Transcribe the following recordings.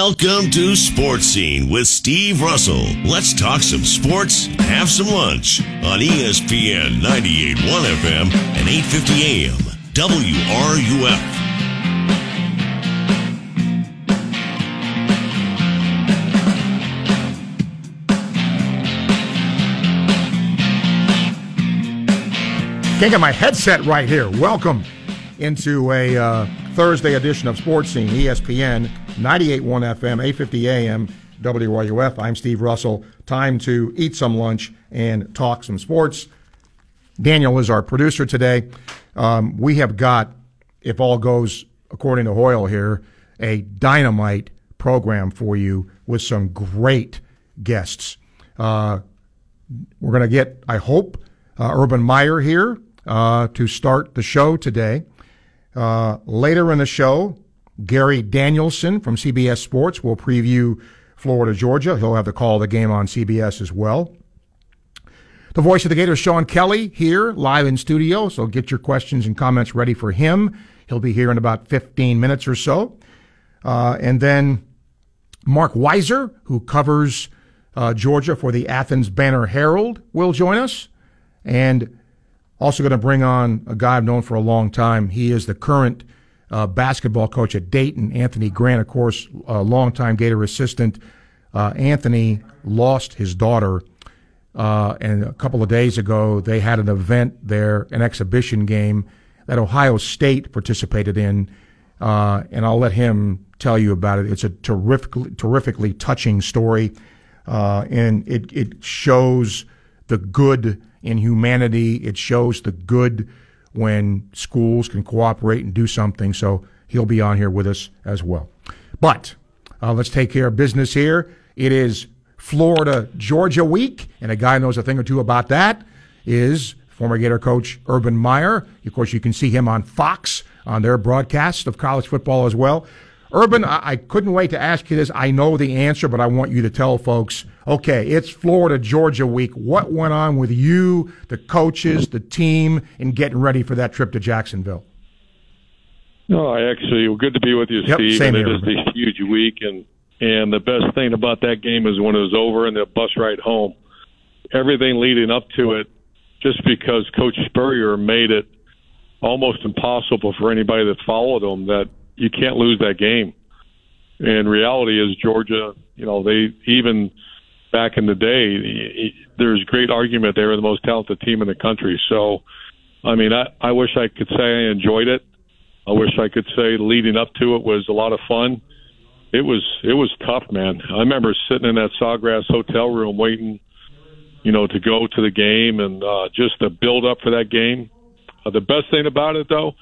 Welcome to Sports Scene with Steve Russell. Let's talk some sports, have some lunch on ESPN 98.1 FM and 8:50 AM WRUF. Can't get my headset right here. Welcome into a uh, Thursday edition of Sports Scene, ESPN 98.1 FM, 850 AM, WRUF. I'm Steve Russell. Time to eat some lunch and talk some sports. Daniel is our producer today. Um, we have got, if all goes according to Hoyle here, a dynamite program for you with some great guests. Uh, we're going to get, I hope, uh, Urban Meyer here uh, to start the show today. Uh, later in the show, Gary Danielson from CBS Sports will preview Florida, Georgia. He'll have the call of the game on CBS as well. The voice of the Gators, Sean Kelley, here live in studio. So get your questions and comments ready for him. He'll be here in about 15 minutes or so. Uh, and then Marc Weiszer, who covers uh, Georgia for the Athens Banner Herald, will join us. And also going to bring on a guy I've known for a long time. He is the current uh, basketball coach at Dayton, Anthony Grant, of course, a longtime Gator assistant. Uh, Anthony lost his daughter, uh, and a couple of days ago they had an event there, an exhibition game that Ohio State participated in, uh, and I'll let him tell you about it. It's a terrifically, terrifically touching story, uh, and it it shows the good in humanity. It shows the good when schools can cooperate and do something. So he'll be on here with us as well. But uh, let's take care of business here. It is Florida Georgia week, and a guy knows a thing or two about that is former Gator coach Urban Meyer. Of course, you can see him on Fox on their broadcast of college football as well. Urban, I, I couldn't wait to ask you this. I know the answer, but I want you to tell folks okay, it's Florida Georgia week. What went on with you, the coaches, the team, in getting ready for that trip to Jacksonville? No, I actually good to be with you, Yep, Steve. same and here, it is a huge week, and and the best thing about that game is when it was over and the bus ride home. Everything leading up to it, just because Coach Spurrier made it almost impossible for anybody that followed him that you can't lose that game. And reality is Georgia, you know, they even back in the day, there's great argument they were the most talented team in the country. So, I mean, I, I wish I could say I enjoyed it. I wish I could say leading up to it was a lot of fun. It was it was tough, man. I remember sitting in that Sawgrass hotel room waiting, you know, to go to the game and uh, just the build up for that game. Uh, the best thing about it, though,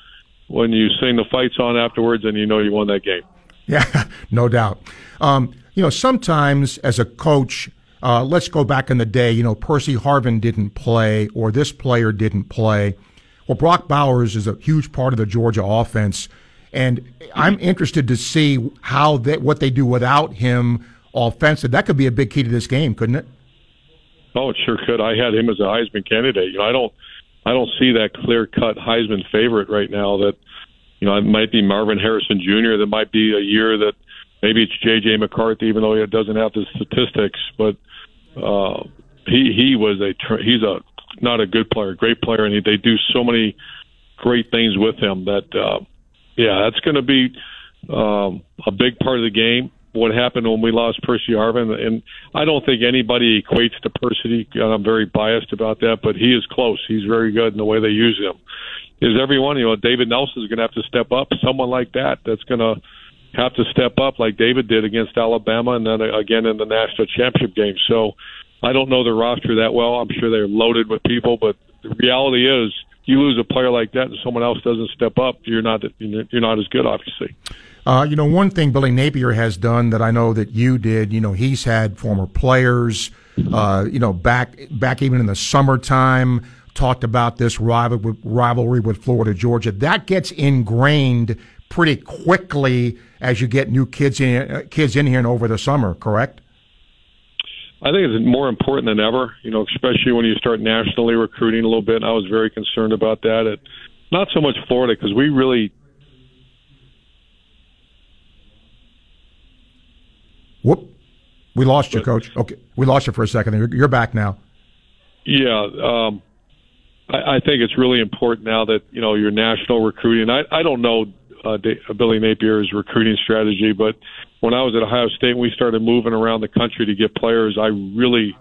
when you sing the fights on afterwards and you know you won that game. Yeah, no doubt. Um, you know, sometimes as a coach, uh, let's go back in the day, you know, Percy Harvin didn't play or this player didn't play. Well, Brock Bowers is a huge part of the Georgia offense. And I'm interested to see how they, what they do without him offensive. That could be a big key to this game, couldn't it? Oh, it sure could. I had him as a Heisman candidate. You know, I don't, I don't see that clear cut Heisman favorite right now. That, you know, it might be Marvin Harrison Jr. That might be a year that maybe it's J.J. McCarthy, even though he doesn't have the statistics. But uh, he he was a he's a not a good player, great player, and he, they do so many great things with him that uh, yeah, that's going to be um, a big part of the game. What happened when we lost Percy Harvin, and I don't think anybody equates to Percy. And I'm very biased about that, but he is close. He's very good in the way they use him. Is everyone, you know, David Nelson is going to have to step up. Someone like that, that's going to have to step up like David did against Alabama and then again in the national championship game. So I don't know the roster that well. I'm sure they're loaded with people, but the reality is you lose a player like that and someone else doesn't step up, you're not you're not as good, obviously. Uh, you know, one thing Billy Napier has done that I know that you did. You know, he's had former players. Uh, you know, back back even in the summertime, talked about this rival, rivalry with Florida Georgia. That gets ingrained pretty quickly as you get new kids in uh, kids in here and over the summer. Correct? I think it's more important than ever. You know, especially when you start nationally recruiting a little bit. And I was very concerned about that. Not so much Florida because we really Whoop. We lost you, Coach. Okay, we lost you for a second. You're, you're back now. Yeah, um, I, I think it's really important now that you know your national recruiting. I, I don't know uh, Billy Napier's recruiting strategy, but when I was at Ohio State, we started moving around the country to get players. I really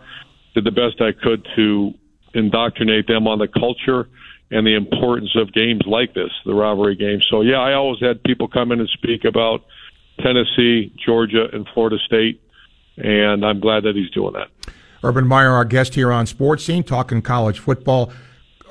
did the best I could to indoctrinate them on the culture and the importance of games like this, the rivalry games. So yeah, I always had people come in and speak about Tennessee, Georgia, and Florida State and I'm glad that he's doing that. Urban Meyer, our guest here on Sports Scene, talking college football.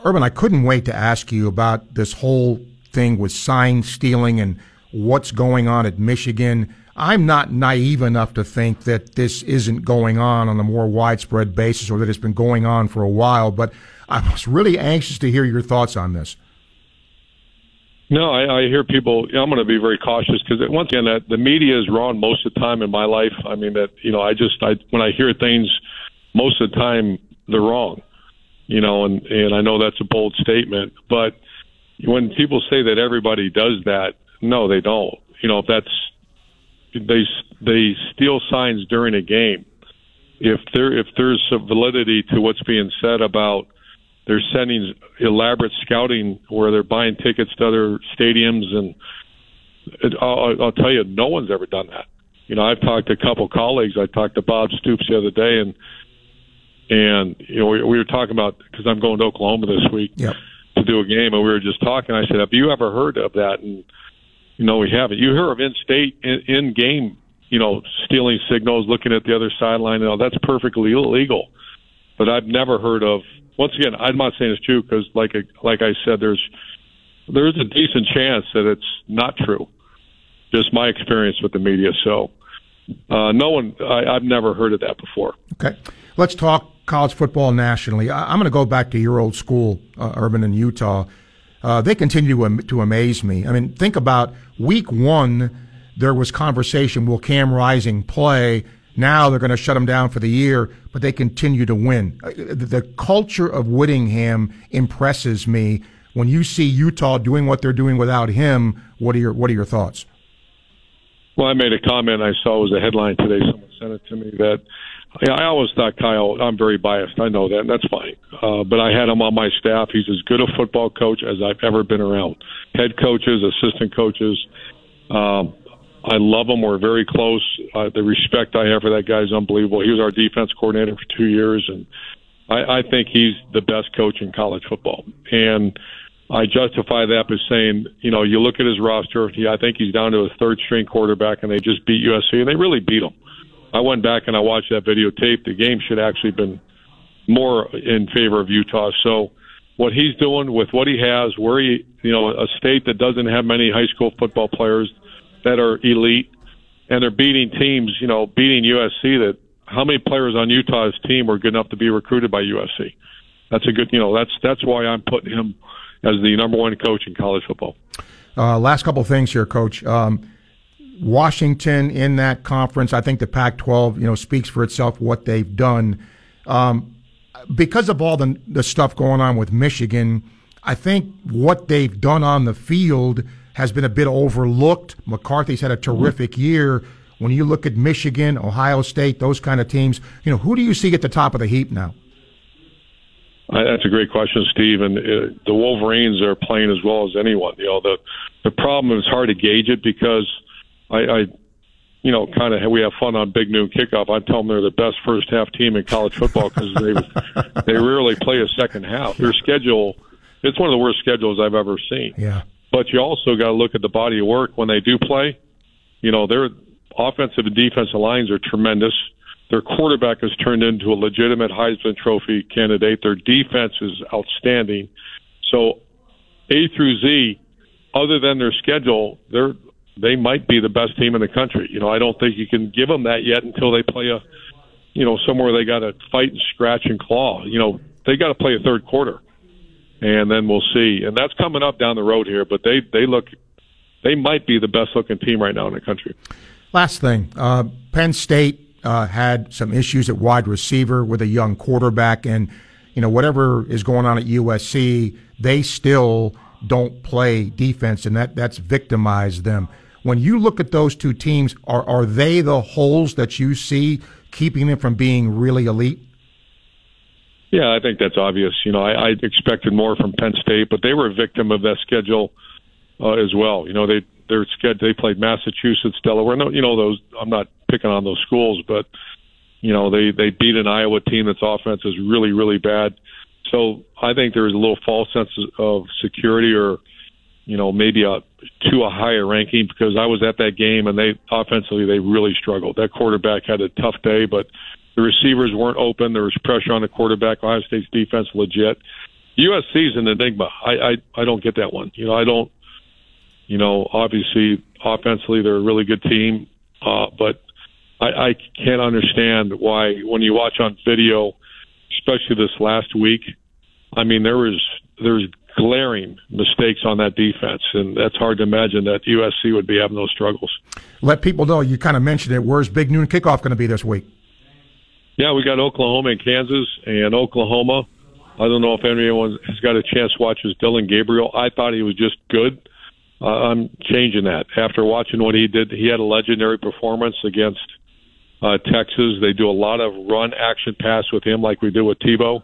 Urban, I couldn't wait to ask you about this whole thing with sign stealing and what's going on at Michigan. I'm not naive enough to think that this isn't going on on a more widespread basis or that it's been going on for a while, but I was really anxious to hear your thoughts on this. No, I, I hear people. I'm going to be very cautious because once again, that the media is wrong most of the time in my life. I mean that you know, I just I when I hear things, most of the time they're wrong. You know, and and I know that's a bold statement, but when people say that everybody does that, no, they don't. You know, if that's they they steal signs during a game. If there if there's some validity to what's being said about they're sending elaborate scouting where they're buying tickets to other stadiums, and it, I'll, I'll tell you, no one's ever done that. You know, I've talked to a couple colleagues. I talked to Bob Stoops the other day, and and you know we, we were talking about because I'm going to Oklahoma this week yep. To do a game, and we were just talking. I said, "Have you ever heard of that?" And you know, we haven't. You hear of in-state, in, in-game, you know, stealing signals, looking at the other sideline. You know, that's perfectly illegal. But I've never heard of once again, I'm not saying it's true because, like like I said, there's there's a decent chance that it's not true. Just my experience with the media. So, uh, no one, I, I've never heard of that before. Okay, let's talk college football nationally. I, am going to go back to your old school, uh, Urban in Utah. Uh, they continue to, to amaze me. I mean, think about week one. There was conversation: Will Cam Rising play? Now they're going to shut him down for the year, but they continue to win. Uh, the culture of Whittingham impresses me. When you see Utah doing what they're doing without him, what are your what are your thoughts? Well, I made a comment I saw was a headline today. Someone sent it to me that I always thought Kyle. I'm very biased. I know that, and that's fine. Uh, but I had him on my staff. He's as good a football coach as I've ever been around. Head coaches, assistant coaches. Um, I love him. We're very close. Uh, the respect I have for that guy is unbelievable. He was our defense coordinator for two years, and I, I think he's the best coach in college football. And I justify that by saying, you know, you look at his roster. He, I think he's down to a third string quarterback, and they just beat USC, and they really beat him. I went back and I watched that videotape. The game should actually have been more in favor of Utah. So what he's doing with what he has, where he, you know, a state that doesn't have many high school football players that are elite, and they're beating teams. You know, beating USC. That how many players on Utah's team were good enough to be recruited by USC? That's a good. You know, that's that's why I'm putting him as the number one coach in college football. Uh, last couple things here, Coach. Um, Washington in that conference, I think the Pac-12, you know, speaks for itself what they've done. Um, because of all the the stuff going on with Michigan, I think what they've done on the field has been a bit overlooked. McCarthy's had a terrific year. When you look at Michigan, Ohio State, those kind of teams, you know, who do you see at the top of the heap now? Uh, that's a great question, Steve. And uh, the Wolverines are playing as well as anyone. You know, the the problem is hard to gauge it because I, I you know, kind of we have fun on Big Noon Kickoff. I tell them they're the best first half team in college football because they they rarely play a second half. Their schedule, it's one of the worst schedules I've ever seen. Yeah. But you also got to look at the body of work when they do play. You know, their offensive and defensive lines are tremendous. Their quarterback has turned into a legitimate Heisman Trophy candidate. Their defense is outstanding. So, A through Z, other than their schedule, they're they might be the best team in the country. You know, I don't think you can give them that yet until they play a, you know, somewhere they got to fight and scratch and claw. You know, they got to play a third quarter and then we'll see. And that's coming up down the road here, but they they look they might be the best looking team right now in the country. Last thing, uh, Penn State uh, had some issues at wide receiver with a young quarterback, and you know whatever is going on at USC, they still don't play defense, and that that's victimized them. When you look at those two teams, are are they the holes that you see keeping them from being really elite? Yeah, I think that's obvious. You know, I, I expected more from Penn State, but they were a victim of that schedule uh, as well. You know, they they're scheduled. They played Massachusetts, Delaware. No, you know those. I'm not picking on those schools, but you know they they beat an Iowa team that's offense is really really bad. So I think there's a little false sense of security, or you know maybe a to a higher ranking because I was at that game and they offensively they really struggled. That quarterback had a tough day, but the receivers weren't open. There was pressure on the quarterback. Ohio State's defense legit. USC's an enigma. I, I I don't get that one. You know, I don't. You know, obviously offensively they're a really good team, uh, but I, I can't understand why when you watch on video, especially this last week. I mean, there was there's glaring mistakes on that defense, and that's hard to imagine that USC would be having those struggles. Let people know you kind of mentioned it. Where's Big Noon Kickoff going to be this week? Yeah, we got Oklahoma and Kansas, and Oklahoma. I don't know if anyone has got a chance to watch his Dillon Gabriel. I thought he was just good. Uh, I'm changing that after watching what he did. He had a legendary performance against uh, Texas. They do a lot of run action pass with him, like we did with Tebow.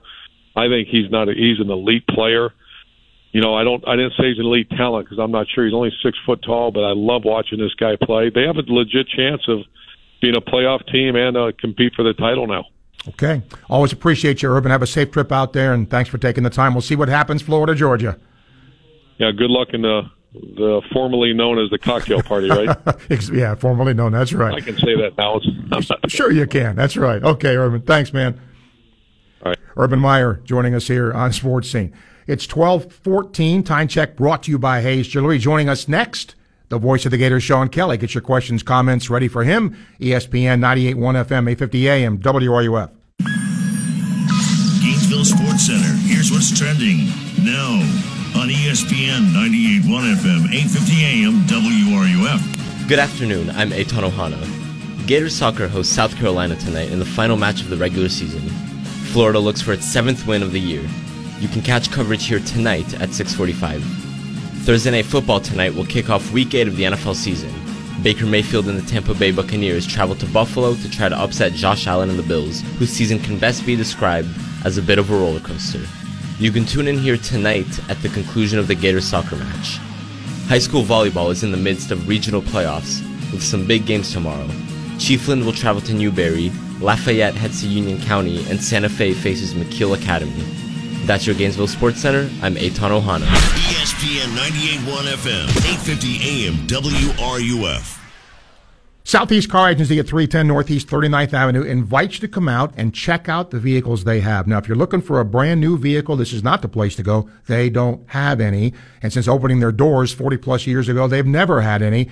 I think he's not. A, he's an elite player. You know, I don't. I didn't say he's an elite talent because I'm not sure he's only six foot tall, but I love watching this guy play. They have a legit chance of being a playoff team and uh, compete for the title now. Okay. Always appreciate you, Urban. Have a safe trip out there, and thanks for taking the time. We'll see what happens, Florida, Georgia. Yeah, good luck in the the formerly known as the cocktail party, right? yeah, formerly known. That's right. I can say that now. sure, you can. That's right. Okay, Urban. Thanks, man. All right. Urban Meyer joining us here on Sports Scene. It's twelve fourteen. Time check brought to you by Hayes Jewelry. Joining us next the voice of the Gators, Sean Kelley. Get your questions, comments ready for him. ESPN 98.1 FM, 850 AM, WRUF. Gainesville Sports Center. Here's what's trending now on ESPN 98.1 FM, 850 AM, WRUF. Good afternoon. I'm Eitan Ohana. Gators soccer hosts South Carolina tonight in the final match of the regular season. Florida looks for its seventh win of the year. You can catch coverage here tonight at 645. Thursday Night Football tonight will kick off Week 8 of the NFL season. Baker Mayfield and the Tampa Bay Buccaneers travel to Buffalo to try to upset Josh Allen and the Bills, whose season can best be described as a bit of a roller coaster. You can tune in here tonight at the conclusion of the Gators soccer match. High school volleyball is in the midst of regional playoffs, with some big games tomorrow. Chiefland will travel to Newberry, Lafayette heads to Union County, and Santa Fe faces McKeel Academy. That's your Gainesville Sports Center. I'm Eitan Ohana. ESPN 98.1 FM, 850 AM, WRUF. Southeast Car Agency at 310 Northeast 39th Avenue invites you to come out and check out the vehicles they have. Now, if you're looking for a brand new vehicle, this is not the place to go. They don't have any. And since opening their doors 40 plus years ago, they've never had any.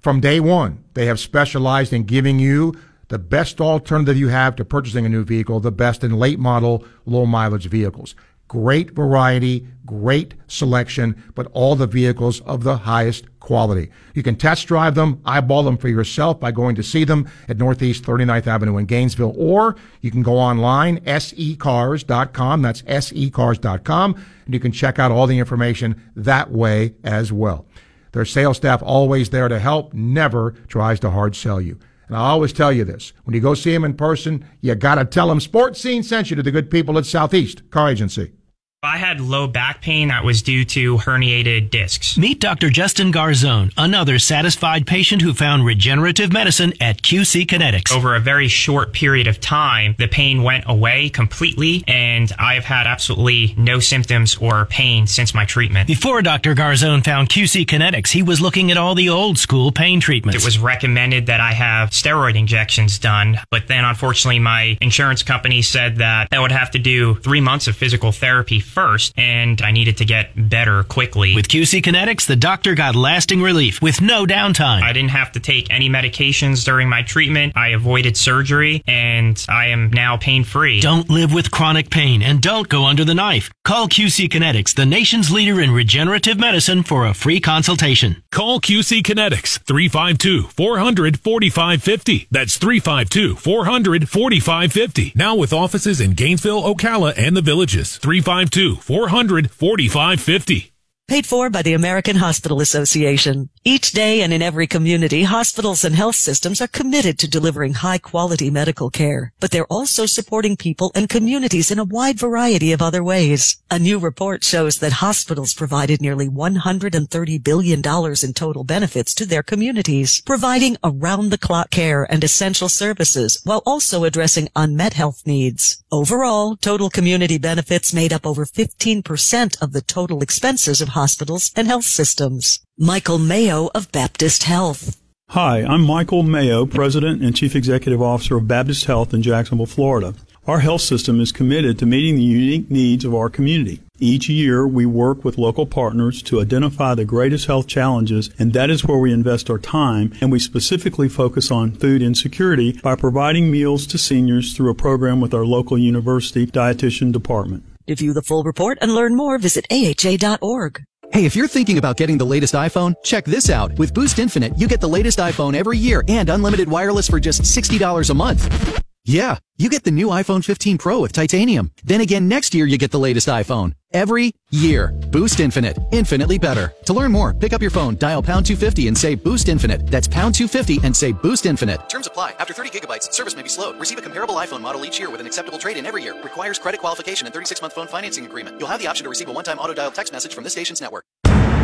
From day one, they have specialized in giving you the best alternative you have to purchasing a new vehicle, the best in late model, low mileage vehicles. Great variety, great selection, but all the vehicles of the highest quality. You can test drive them, eyeball them for yourself by going to see them at Northeast 39th Avenue in Gainesville, or you can go online, secars.com. That's secars.com, and you can check out all the information that way as well. Their sales staff always there to help, never tries to hard sell you. And I always tell you this when you go see them in person, you got to tell them Sports Scene sent you to the good people at Southeast Car Agency. I had low back pain that was due to herniated discs. Meet Dr. Justin Garzone, another satisfied patient who found regenerative medicine at QC Kinetics. Over a very short period of time, the pain went away completely, and I have had absolutely no symptoms or pain since my treatment. Before Dr. Garzone found QC Kinetics, he was looking at all the old school pain treatments. It was recommended that I have steroid injections done, but then unfortunately my insurance company said that I would have to do three months of physical therapy first, and I needed to get better quickly. With QC Kinetics, the doctor got lasting relief with no downtime. I didn't have to take any medications during my treatment. I avoided surgery, and I am now pain free. Don't live with chronic pain and don't go under the knife. Call QC Kinetics, the nation's leader in regenerative medicine, for a free consultation. Call QC Kinetics 352 400 4550. That's 352 400 4550. Now with offices in Gainesville, Ocala, and the villages. 352 400 4550. Paid for by the American Hospital Association. Each day and in every community, hospitals and health systems are committed to delivering high quality medical care, but they're also supporting people and communities in a wide variety of other ways. A new report shows that hospitals provided nearly $130 billion in total benefits to their communities, providing around the clock care and essential services while also addressing unmet health needs. Overall, total community benefits made up over 15% of the total expenses of hospitals and health systems. Michael Mayo of Baptist Health. Hi, I'm Michael Mayo, President and Chief Executive Officer of Baptist Health in Jacksonville, Florida. Our health system is committed to meeting the unique needs of our community. Each year, we work with local partners to identify the greatest health challenges, and that is where we invest our time, and we specifically focus on food insecurity by providing meals to seniors through a program with our local university dietitian department. To view the full report and learn more, visit AHA.org. Hey, if you're thinking about getting the latest iPhone, check this out. With Boost Infinite, you get the latest iPhone every year and unlimited wireless for just $60 a month. Yeah, you get the new iPhone 15 Pro with titanium. Then again, next year you get the latest iPhone. Every year. Boost Infinite. Infinitely better. To learn more, pick up your phone, dial pound 250 and say Boost Infinite. That's pound 250 and say Boost Infinite. Terms apply. After 30 gigabytes, service may be slowed. Receive a comparable iPhone model each year with an acceptable trade-in every year. Requires credit qualification and 36-month phone financing agreement. You'll have the option to receive a one-time auto-dial text message from this station's network.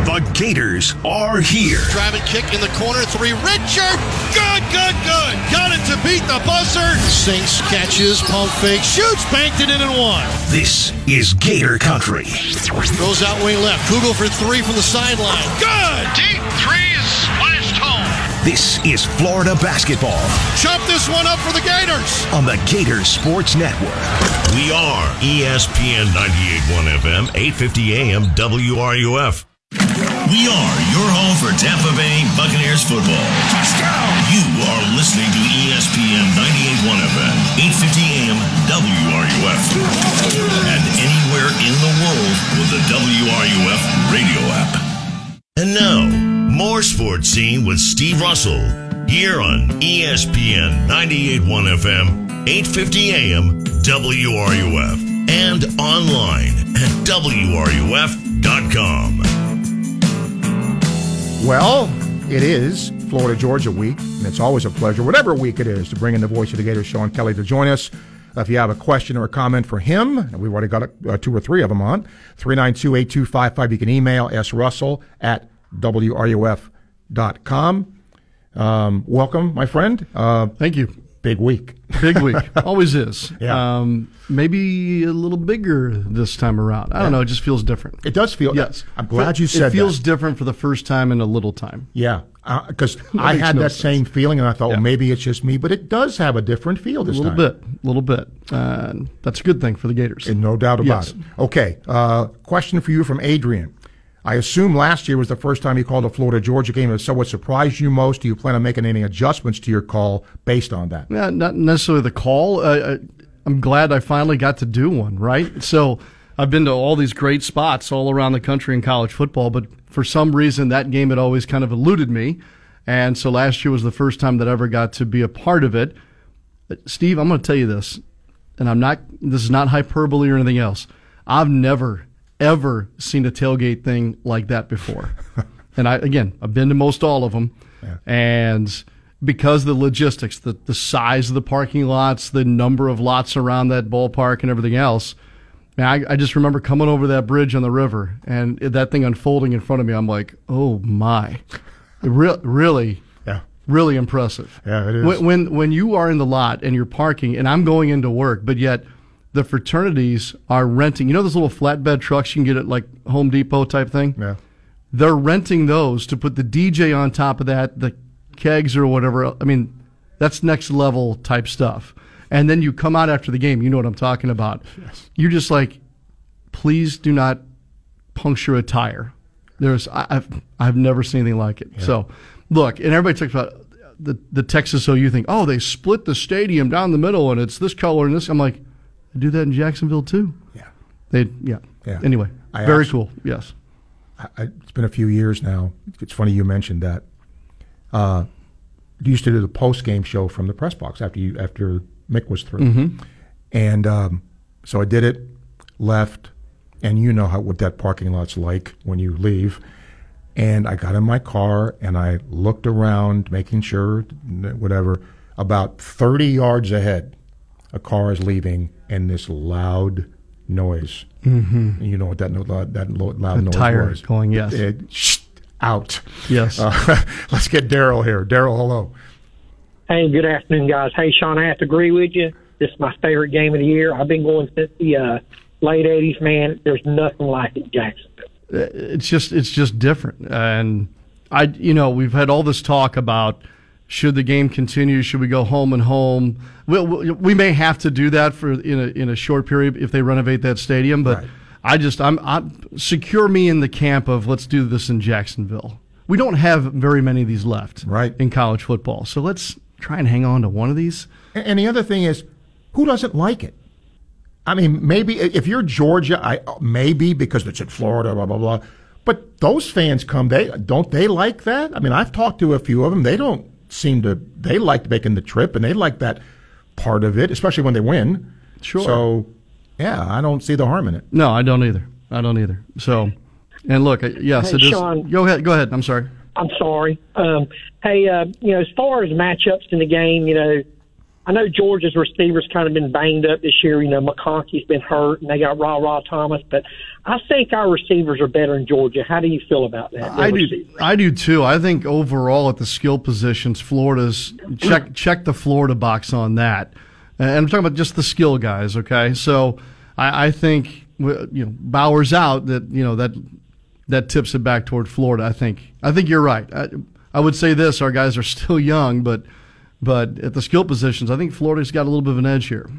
The Gators are here. Driving kick in the corner, three. Richard, good, good, good. Got it to beat the buzzer. Sinks, catches, pump fake, shoots, banked it in and one. This is Gator Country. Goes out wing left. Kugel for three from the sideline. Good. Deep three is splashed home. This is Florida basketball. Chop this one up for the Gators. On the Gators Sports Network. We are ESPN 98.1 FM, 850 AM, WRUF. We are your home for Tampa Bay Buccaneers football. Touchdown! You are listening to ESPN 98.1 FM, 850 AM, WRUF. And anywhere in the world with the WRUF radio app. And now, more sports scene with Steve Russell here on ESPN 98.1 FM, 850 AM, WRUF, and online at WRUF.com. Well, it is Florida Georgia week, and it's always a pleasure, whatever week it is, to bring in the voice of the Gators, Sean Kelley, to join us. Uh, if you have a question or a comment for him, and we've already got uh, two or three of them on, 392 8255. You can email S. Russell at WRUF.com. Um, welcome, my friend. Uh, Thank you. Big week. Big week. Always is. Yeah. Um, maybe a little bigger this time around. I don't know. It just feels different. It does feel. Yes. I'm glad you said It feels that. different for the first time in a little time. Yeah, because I had no that sense. same feeling, and I thought, Yeah. well, maybe it's just me, but it does have a different feel this time. A little time. bit. A little bit. Uh, that's a good thing for the Gators. And no doubt about Yes. it. Okay, uh, question for you from Adrian. I assume last year was the first time you called a Florida Georgia game. And so, what surprised you most? Do you plan on making any adjustments to your call based on that? Yeah, not necessarily the call. Uh, I- I'm glad I finally got to do one, right? So I've been to all these great spots all around the country in college football, but for some reason that game had always kind of eluded me. And so last year was the first time that I ever got to be a part of it. But Steve, I'm going to tell you this, and I'm not, this is not hyperbole or anything else. I've never, ever seen a tailgate thing like that before. and I, again, I've been to most all of them. And because the logistics, the, the size of the parking lots, the number of lots around that ballpark and everything else, man, I, I just remember coming over that bridge on the river and that thing unfolding in front of me. I'm like, oh my. Re- really, Yeah. really impressive. Yeah, it is. When, when when you are in the lot and you're parking, and I'm going into work, but yet the fraternities are renting. You know those little flatbed trucks you can get at like Home Depot type thing. Yeah. They're renting those to put the DJ on top of that, the kegs or whatever. I mean, that's next level type stuff. And then you come out after the game. You know what I'm talking about. Yes. You're just like, please do not puncture a tire. There's I, I've I've never seen anything like it. So, look, and everybody talks about the the Texas OU thing. Oh, they split the stadium down the middle, and it's this color and this. I'm like, they do that in Jacksonville too. Yeah. They yeah. Yeah. Anyway, I very asked- cool. Yes. I, I- it's been a few years now. It's funny you mentioned that. Uh, you used to do the post game show from the press box after you after Mick was through, Mhm. and um, so I did it. Left, and you know how what that parking lot's like when you leave. And I got in my car and I looked around, making sure, whatever. About 30 yards ahead, a car is leaving, and this loud noise. Mhm. You know what that no- loud, that lo- loud The noise tire was? going, yes. It, shh, out. Yes. Uh, let's get Daryl here. Daryl, hello. Hey, good afternoon, guys. Hey, Sean, I have to agree with you. This is my favorite game of the year. I've been going since the uh, late '80s. Man, there's nothing like it, Jackson. it's just it's just different and i you know we've had all this talk about should the game continue should we go home and home we, we, we may have to do that for in a in a short period if they renovate that stadium but i just I'm, I'm secure me in the camp of let's do this in jacksonville we don't have very many of these left right in college football so let's try and hang on to one of these And, and the other thing is, who doesn't like it? I mean, maybe if you're Georgia, I maybe because it's in Florida, blah blah blah. But those fans come, they don't they like that? I mean, I've talked to a few of them. They don't seem to. They like making the trip, and they like that part of it, especially when they win. Sure. So, yeah, I don't see the harm in it. no i don't either i don't either so and look uh, yes Hey, it is Sean. go ahead go ahead i'm sorry I'm sorry. Um, hey, uh, you know, as far as matchups in the game, you know, I know Georgia's receivers kind of been banged up this year. You know, McConkey's been hurt, and they got Ra Ra Thomas. But I think our receivers are better in Georgia. How do you feel about that? I do. I do too. I think overall at the skill positions, Florida's check check the Florida box on that, and I'm talking about just the skill guys. Okay, so I, I think you know Bowers' out. That you know that that tips it back toward Florida. I think. I think you're right. I, I would say this: our guys are still young, but but at the skill positions, I think Florida's got a little bit of an edge here.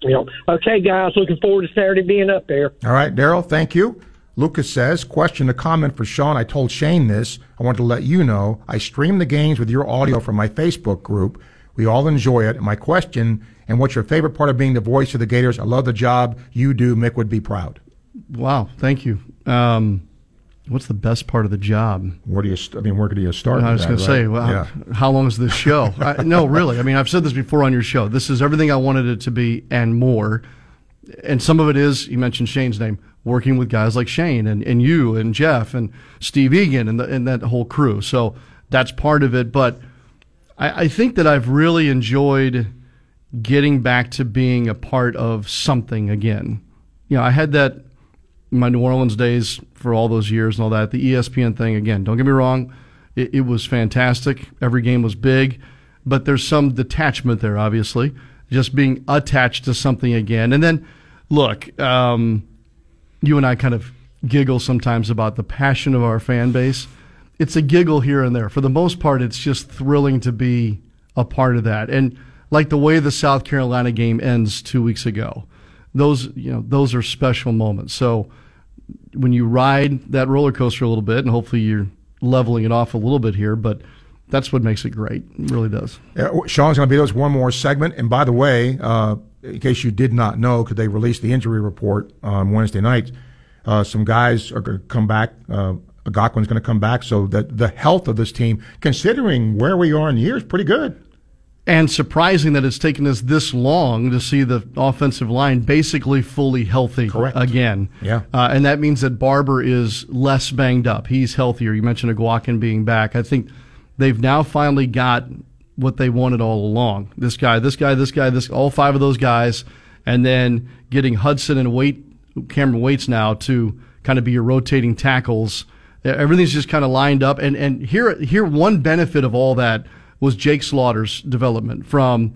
You know, okay, guys, looking forward to Saturday being up there. All right, Daryl, thank you. Lucas says, question, a comment for Sean. I told Shane this. I want to let you know I stream the games with your audio from my Facebook group. We all enjoy it. And my question, and what's your favorite part of being the voice of the Gators? I love the job you do. Mick would be proud. Wow, thank you. Um, what's the best part of the job? Where do you? St- I mean, where do you start? I was going to say, well, Yeah. how long is this show? I, no, really. I mean, I've said this before on your show. This is everything I wanted it to be and more. And some of it is, you mentioned Shane's name, working with guys like Shane and, and you and Jeff and Steve Egan and, the, and that whole crew. So that's part of it. But I, I think that I've really enjoyed getting back to being a part of something again. You know, I had that in my New Orleans days for all those years and all that. The ESPN thing, again, don't get me wrong, it, it was fantastic. Every game was big, but there's some detachment there, obviously, just being attached to something again. And then, look, um, you and I kind of giggle sometimes about the passion of our fan base. It's a giggle here and there. For the most part, it's just thrilling to be a part of that. And like the way the South Carolina game ends two weeks ago, those you know those are special moments. So when you ride that roller coaster a little bit, and hopefully you're leveling it off a little bit here, but that's what makes it great. It really does. Yeah, Sean's going to be with one more segment. And by the way, uh, in case you did not know, because they released the injury report on Wednesday night, uh, some guys are going to come back. Uh, Eguakun's going to come back. So that the health of this team, considering where we are in the year, is pretty good. And surprising that it's taken us this long to see the offensive line basically fully healthy again. Yeah. Uh, and that means that Barber is less banged up. He's healthier. You mentioned Eguakun being back. I think they've now finally got what they wanted all along. This guy, this guy, this guy, this all five of those guys, and then getting Hudson and Wait Kamryn Waites now to kind of be your rotating tackles. Everything's just kind of lined up. And and here here one benefit of all that was Jake Slaughter's development from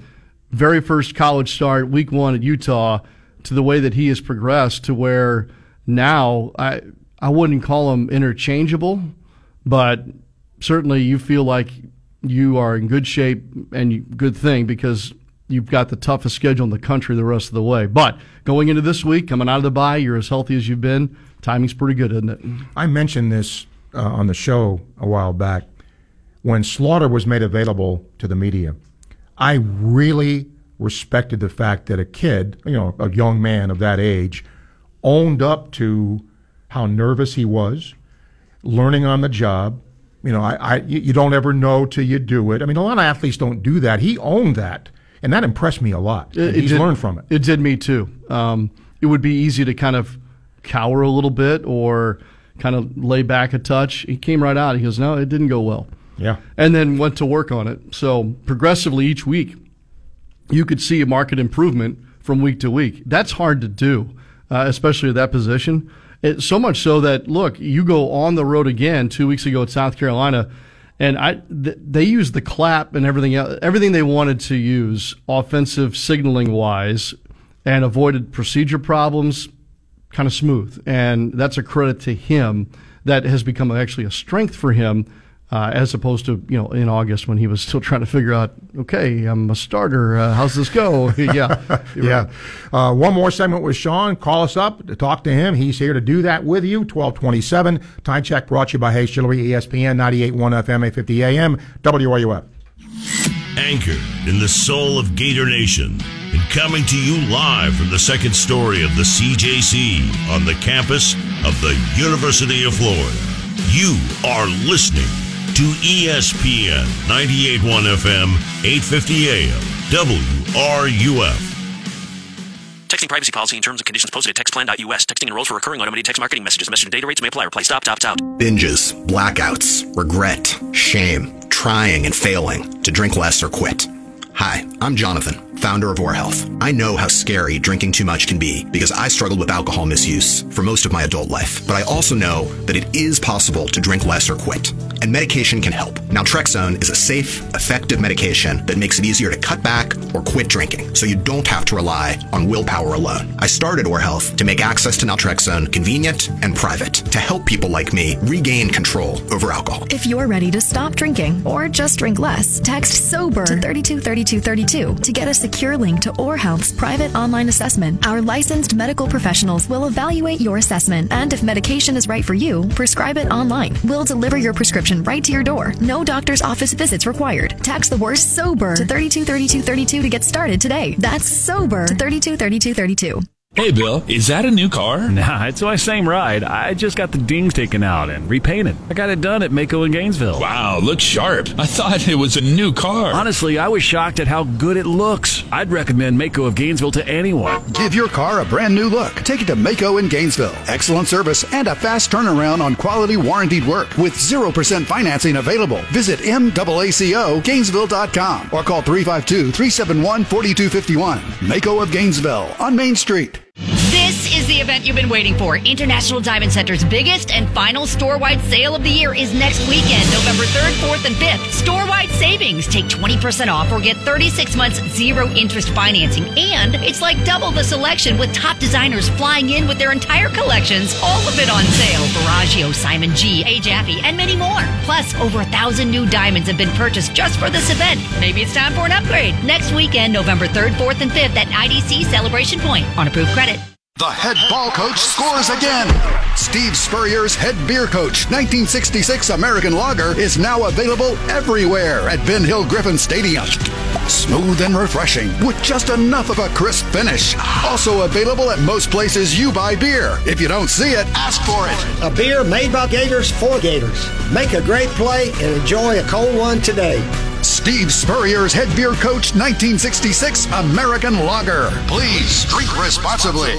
very first college start, week one at Utah, to the way that he has progressed to where now I I wouldn't call him interchangeable, but certainly you feel like you are in good shape and you, good thing because you've got the toughest schedule in the country the rest of the way. But going into this week, coming out of the bye, you're as healthy as you've been. Timing's pretty good, isn't it? I mentioned this uh, on the show a while back. When Slaughter was made available to the media, I really respected the fact that a kid, you know, a young man of that age, owned up to how nervous he was, learning on the job. You know, I, I you don't ever know till you do it. I mean, a lot of athletes don't do that. He owned that, and that impressed me a lot. And he's did- learned from it. It did me too. Um, it would be easy to kind of cower a little bit or kind of lay back a touch. He came right out. He goes, "No, it didn't go well." Yeah. And then went to work on it. So progressively each week, you could see a market improvement from week to week. That's hard to do, uh, especially at that position. It, so much so that look, you go on the road again two weeks ago at South Carolina, and I th- they used the clap and everything else, everything they wanted to use offensive signaling wise, and avoided procedure problems, kind of smooth. And that's a credit to him. That has become actually a strength for him uh, as opposed to you know in August when he was still trying to figure out, okay, I'm a starter. Uh, how's this go? yeah, yeah. Uh, one more segment with Sean. Call us up to talk to him. He's here to do that with you. Twelve twenty-seven. Time check brought to you by Hayes Jewelry, ESPN 98.1 FM, 850 AM, WRUF. Anchored in the soul of Gator Nation and coming to you live from the second story of the CJC on the campus of the University of Florida. You are listening to ESPN 98.1 FM, 850 AM, WRUF. Texting privacy policy and terms and conditions posted at textplan.us. Texting enrolls for recurring automated text marketing messages. Message and data rates may apply. Reply stop, opt out. Binges, blackouts, regret, shame, trying and failing to drink less or quit. Hi, I'm Jonathan, founder of Oar Health. I know how scary drinking too much can be because I struggled with alcohol misuse for most of my adult life. But I also know that it is possible to drink less or quit. And medication can help. Naltrexone is a safe, effective medication that makes it easier to cut back or quit drinking, so you don't have to rely on willpower alone. I started Oar Health to make access to naltrexone convenient and private to help people like me regain control over alcohol. If you're ready to stop drinking or just drink less, text SOBER to 323232 to get a secure link to Oar Health's private online assessment. Our licensed medical professionals will evaluate your assessment and if medication is right for you, prescribe it online. We'll deliver your prescription right to your door. No doctor's office visits required. Text the word SOBER to 323232 to get started today. That's SOBER to 323232. Hey, Bill, is that a new car? Nah, it's my same ride. I just got the dings taken out and repainted. I got it done at MAACO in Gainesville. Wow, looks sharp. I thought it was a new car. Honestly, I was shocked at how good it looks. I'd recommend MAACO of Gainesville to anyone. Give your car a brand new look. Take it to MAACO in Gainesville. Excellent service and a fast turnaround on quality warranted work with 0% financing available. Visit MAACO Gainesville.com or call 352 371 4251. MAACO of Gainesville on Main Street. This is the event you've been waiting for. International Diamond Center's biggest and final store-wide sale of the year is next weekend, November 3rd, 4th, and 5th. Store-wide savings. Take 20% off or get 36 months zero interest financing. And it's like double the selection with top designers flying in with their entire collections, all of it on sale. Barragio, Simon G, A. Jaffe, and many more. Plus, over a thousand new diamonds have been purchased just for this event. Maybe it's time for an upgrade. Next weekend, November 3rd, 4th, and 5th at IDC Celebration Point on approved credit. The head ball coach scores again. Steve Spurrier's head beer coach 1966 American Lager is now available everywhere at Ben Hill Griffin Stadium. Smooth and refreshing with just enough of a crisp finish. Also available at most places you buy beer. If you don't see it, ask for it. A beer made by Gators for Gators. Make a great play and enjoy a cold one today. Steve Spurrier's head beer coach 1966 American Lager. Please drink responsibly.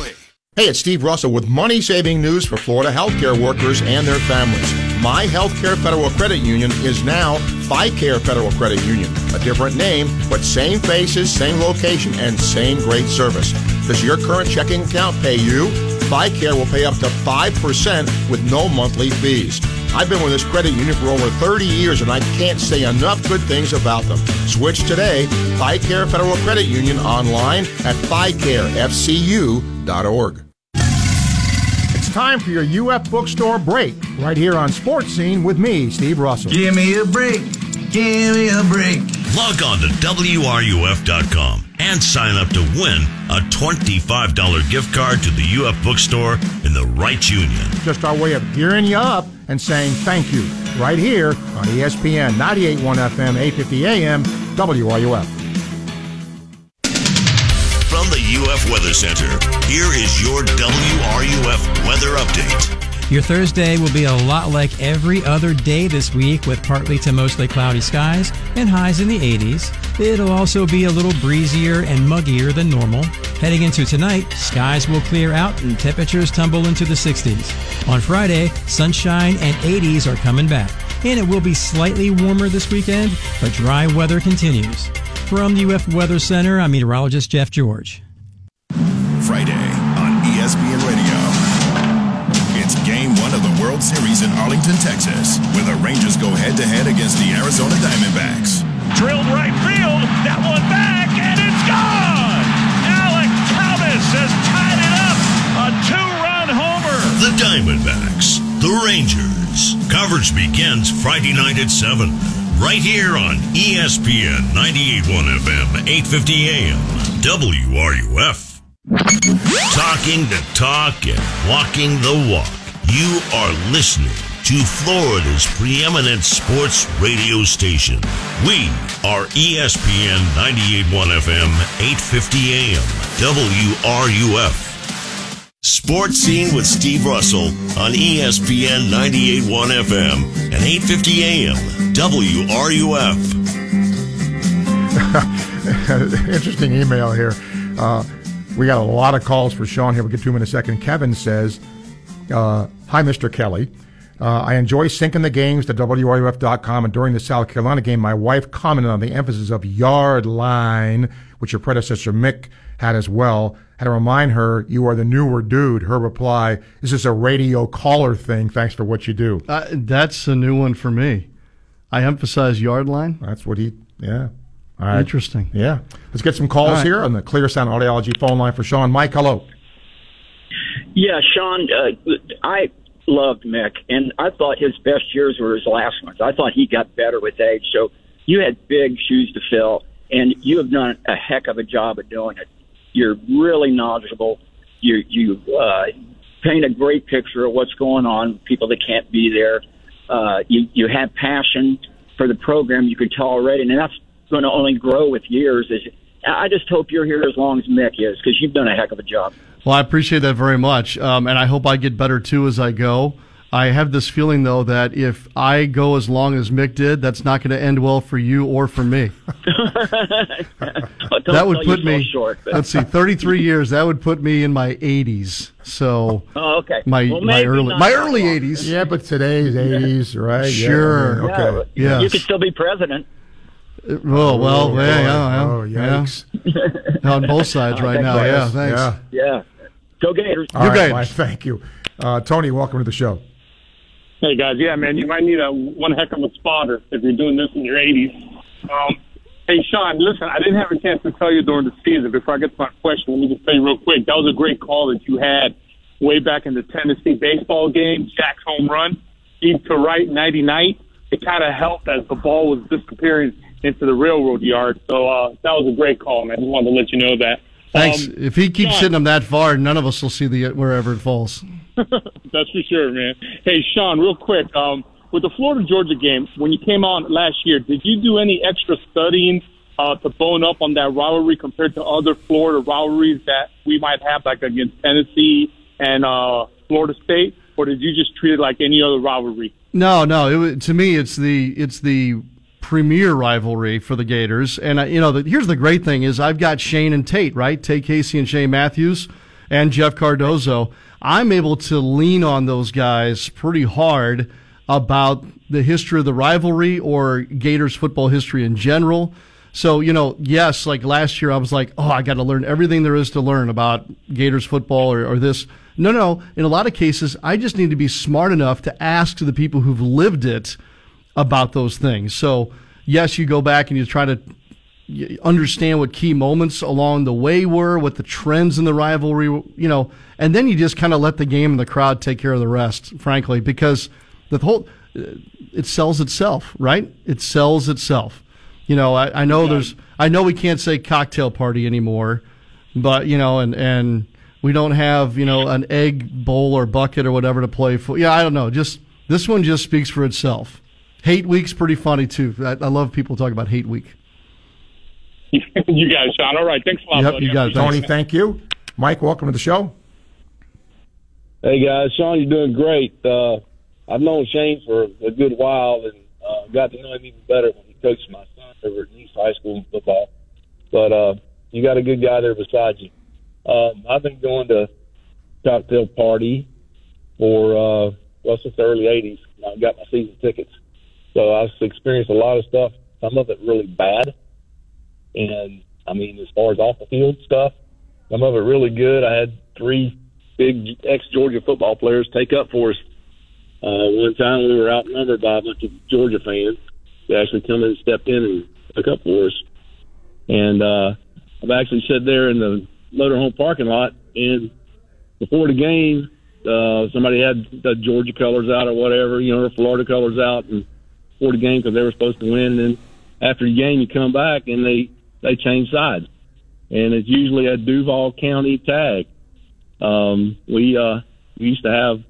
Hey, it's Steve Russell with money saving news for Florida healthcare workers and their families. My Healthcare Federal Credit Union is now FICARE Federal Credit Union. A different name, but same faces, same location, and same great service. Does your current checking account pay you? FICARE will pay up to 5% with no monthly fees. I've been with this credit union for over 30 years and I can't say enough good things about them. Switch today. FICARE Federal Credit Union online at FICAREFCU.org. It's time for your UF bookstore break right here on Sports Scene with me, Steve Russell. Give me a break. Give me a break. Log on to WRUF.com and sign up to win a $25 gift card to the UF bookstore in the Reitz Union. Just our way of gearing you up and saying thank you right here on ESPN 98.1 FM, 850 AM, WRUF. From the UF Weather Center, here is your WRUF weather update. Your Thursday will be a lot like every other day this week with partly to mostly cloudy skies and highs in the 80s. It'll also be a little breezier and muggier than normal. Heading into tonight, skies will clear out and temperatures tumble into the 60s. On Friday, sunshine and 80s are coming back. And it will be slightly warmer this weekend, but dry weather continues. From the UF Weather Center, I'm meteorologist Jeff George. Series in Arlington, Texas, where the Rangers go head to head against the Arizona Diamondbacks. Drilled right field. That one back, and it's gone. Alek Thomas has tied it up. A two-run homer. The Diamondbacks, the Rangers. Coverage begins Friday night at 7, right here on ESPN 98.1 FM, 850 AM, WRUF. Talking the talk and walking the walk. You are listening to Florida's preeminent sports radio station. We are ESPN 98.1 FM, 850 AM, WRUF. Sports Scene with Steve Russell on ESPN 98.1 FM and 850 AM, WRUF. Interesting email here. Uh, we got a lot of calls for Sean here. We'll get to him in a second. Kevin says, uh, Hi, Mr. Kelley. Uh, I enjoy syncing the games to WRUF.com, and during the South Carolina game, my wife commented on the emphasis of yard line, which your predecessor Mick had as well. Had to remind her, you are the newer dude. Her reply, This is a radio caller thing. Thanks for what you do. Uh, that's a new one for me. I emphasize yard line. That's what he, yeah. All right. Interesting. Yeah. Let's get some calls All right. here on the Clear Sound Audiology phone line for Sean. Mike, hello. Yeah, Sean, uh, I loved Mick, and I thought his best years were his last ones. I thought he got better with age. So you had big shoes to fill, and you have done a heck of a job of doing it. You're really knowledgeable. You you uh, paint a great picture of what's going on. People that can't be there. Uh, you you have passion for the program. You can tell already, and that's going to only grow with years. As I just hope you're here as long as Mick is, because you've done a heck of a job. Well, I appreciate that very much, um, and I hope I get better too as I go. I have this feeling though that if I go as long as Mick did, that's not going to end well for you or for me. That would put yourself me. Short, but- let's see, 33 years. That would put me in my 80s. So Oh, okay. my Well, my early my early long. 80s. Yeah, but today's 80s, right? Yeah, Sure. I mean, okay. Yeah, Yes. You could still be president. Oh well, Oh, yeah, yeah, oh, yeah, yikes. yeah. On both sides right now. Yeah, thanks. Yeah. Yeah. Go Gators. All You right, Gators. Mike, thank you. Uh, Tony, welcome to the show. Hey guys, yeah, man, you might need a one heck of a spotter if you're doing this in your 80s. Um, hey Sean, listen, I didn't have a chance to tell you during the season. Before I get to my question, let me just tell you real quick. That was a great call that you had way back in the Tennessee baseball game, Jack's home run, deep to right, 90 night. It kind of helped as the ball was disappearing into the railroad yard. So uh, that was a great call, man. I just wanted to let you know that. Thanks. Um, if he keeps Sean, hitting them that far, none of us will see the wherever it falls. That's for sure, man. Hey, Sean, real quick, um, with the Florida Georgia game, when you came on last year, did you do any extra studying uh, to bone up on that rivalry compared to other Florida rivalries that we might have, like against Tennessee and uh, Florida State, or did you just treat it like any other rivalry? No, no. It, to me, it's the it's the premier rivalry for the Gators. And uh, you know, the, here's the great thing: is I've got Shane and Tate, right? Tate Casey and Shane Matthews, and Jeff Cardozo. I'm able to lean on those guys pretty hard about the history of the rivalry or Gators football history in general. So, you know, yes, like last year, I was like, oh, I got to learn everything there is to learn about Gators football or, or this. No, no. In a lot of cases, I just need to be smart enough to ask the people who've lived it about those things. So, yes, you go back and you try to understand what key moments along the way were, what the trends in the rivalry, you know, and then you just kind of let the game and the crowd take care of the rest, frankly, because the whole, it sells itself, right? It sells itself. You know, I, I know there's, I know we can't say cocktail party anymore, but you know, and and we don't have you know an egg bowl or bucket or whatever to play for. Yeah, I don't know. Just this one just speaks for itself. Hate week's pretty funny too. I, I love people talking about hate week. you guys, Sean. All right, thanks a lot. Yep, buddy. you got it. Tony, thank you. Mike, welcome to the show. Hey guys, Sean, you're doing great. Uh, I've known Shane for a good while and uh, got to know him even better when he coached my son over at East High School in football. But uh, you got a good guy there beside you. Um, I've been going to cocktail party for uh, well since the early '80s. I got my season tickets, so I've experienced a lot of stuff. Some of it really bad, and I mean, as far as off the field stuff, some of it really good. I had three big ex Georgia football players take up for us. Uh, one time we were outnumbered by a bunch of Georgia fans. They actually come in and stepped in and took up for us. And uh, I've actually sat there in the motorhome parking lot, and before the game, uh, somebody had the Georgia colors out or whatever, you know, or Florida colors out, and before the game because they were supposed to win. And then after the game, you come back and they they change sides, and it's usually a Duval County tag. Um, we uh, we used to have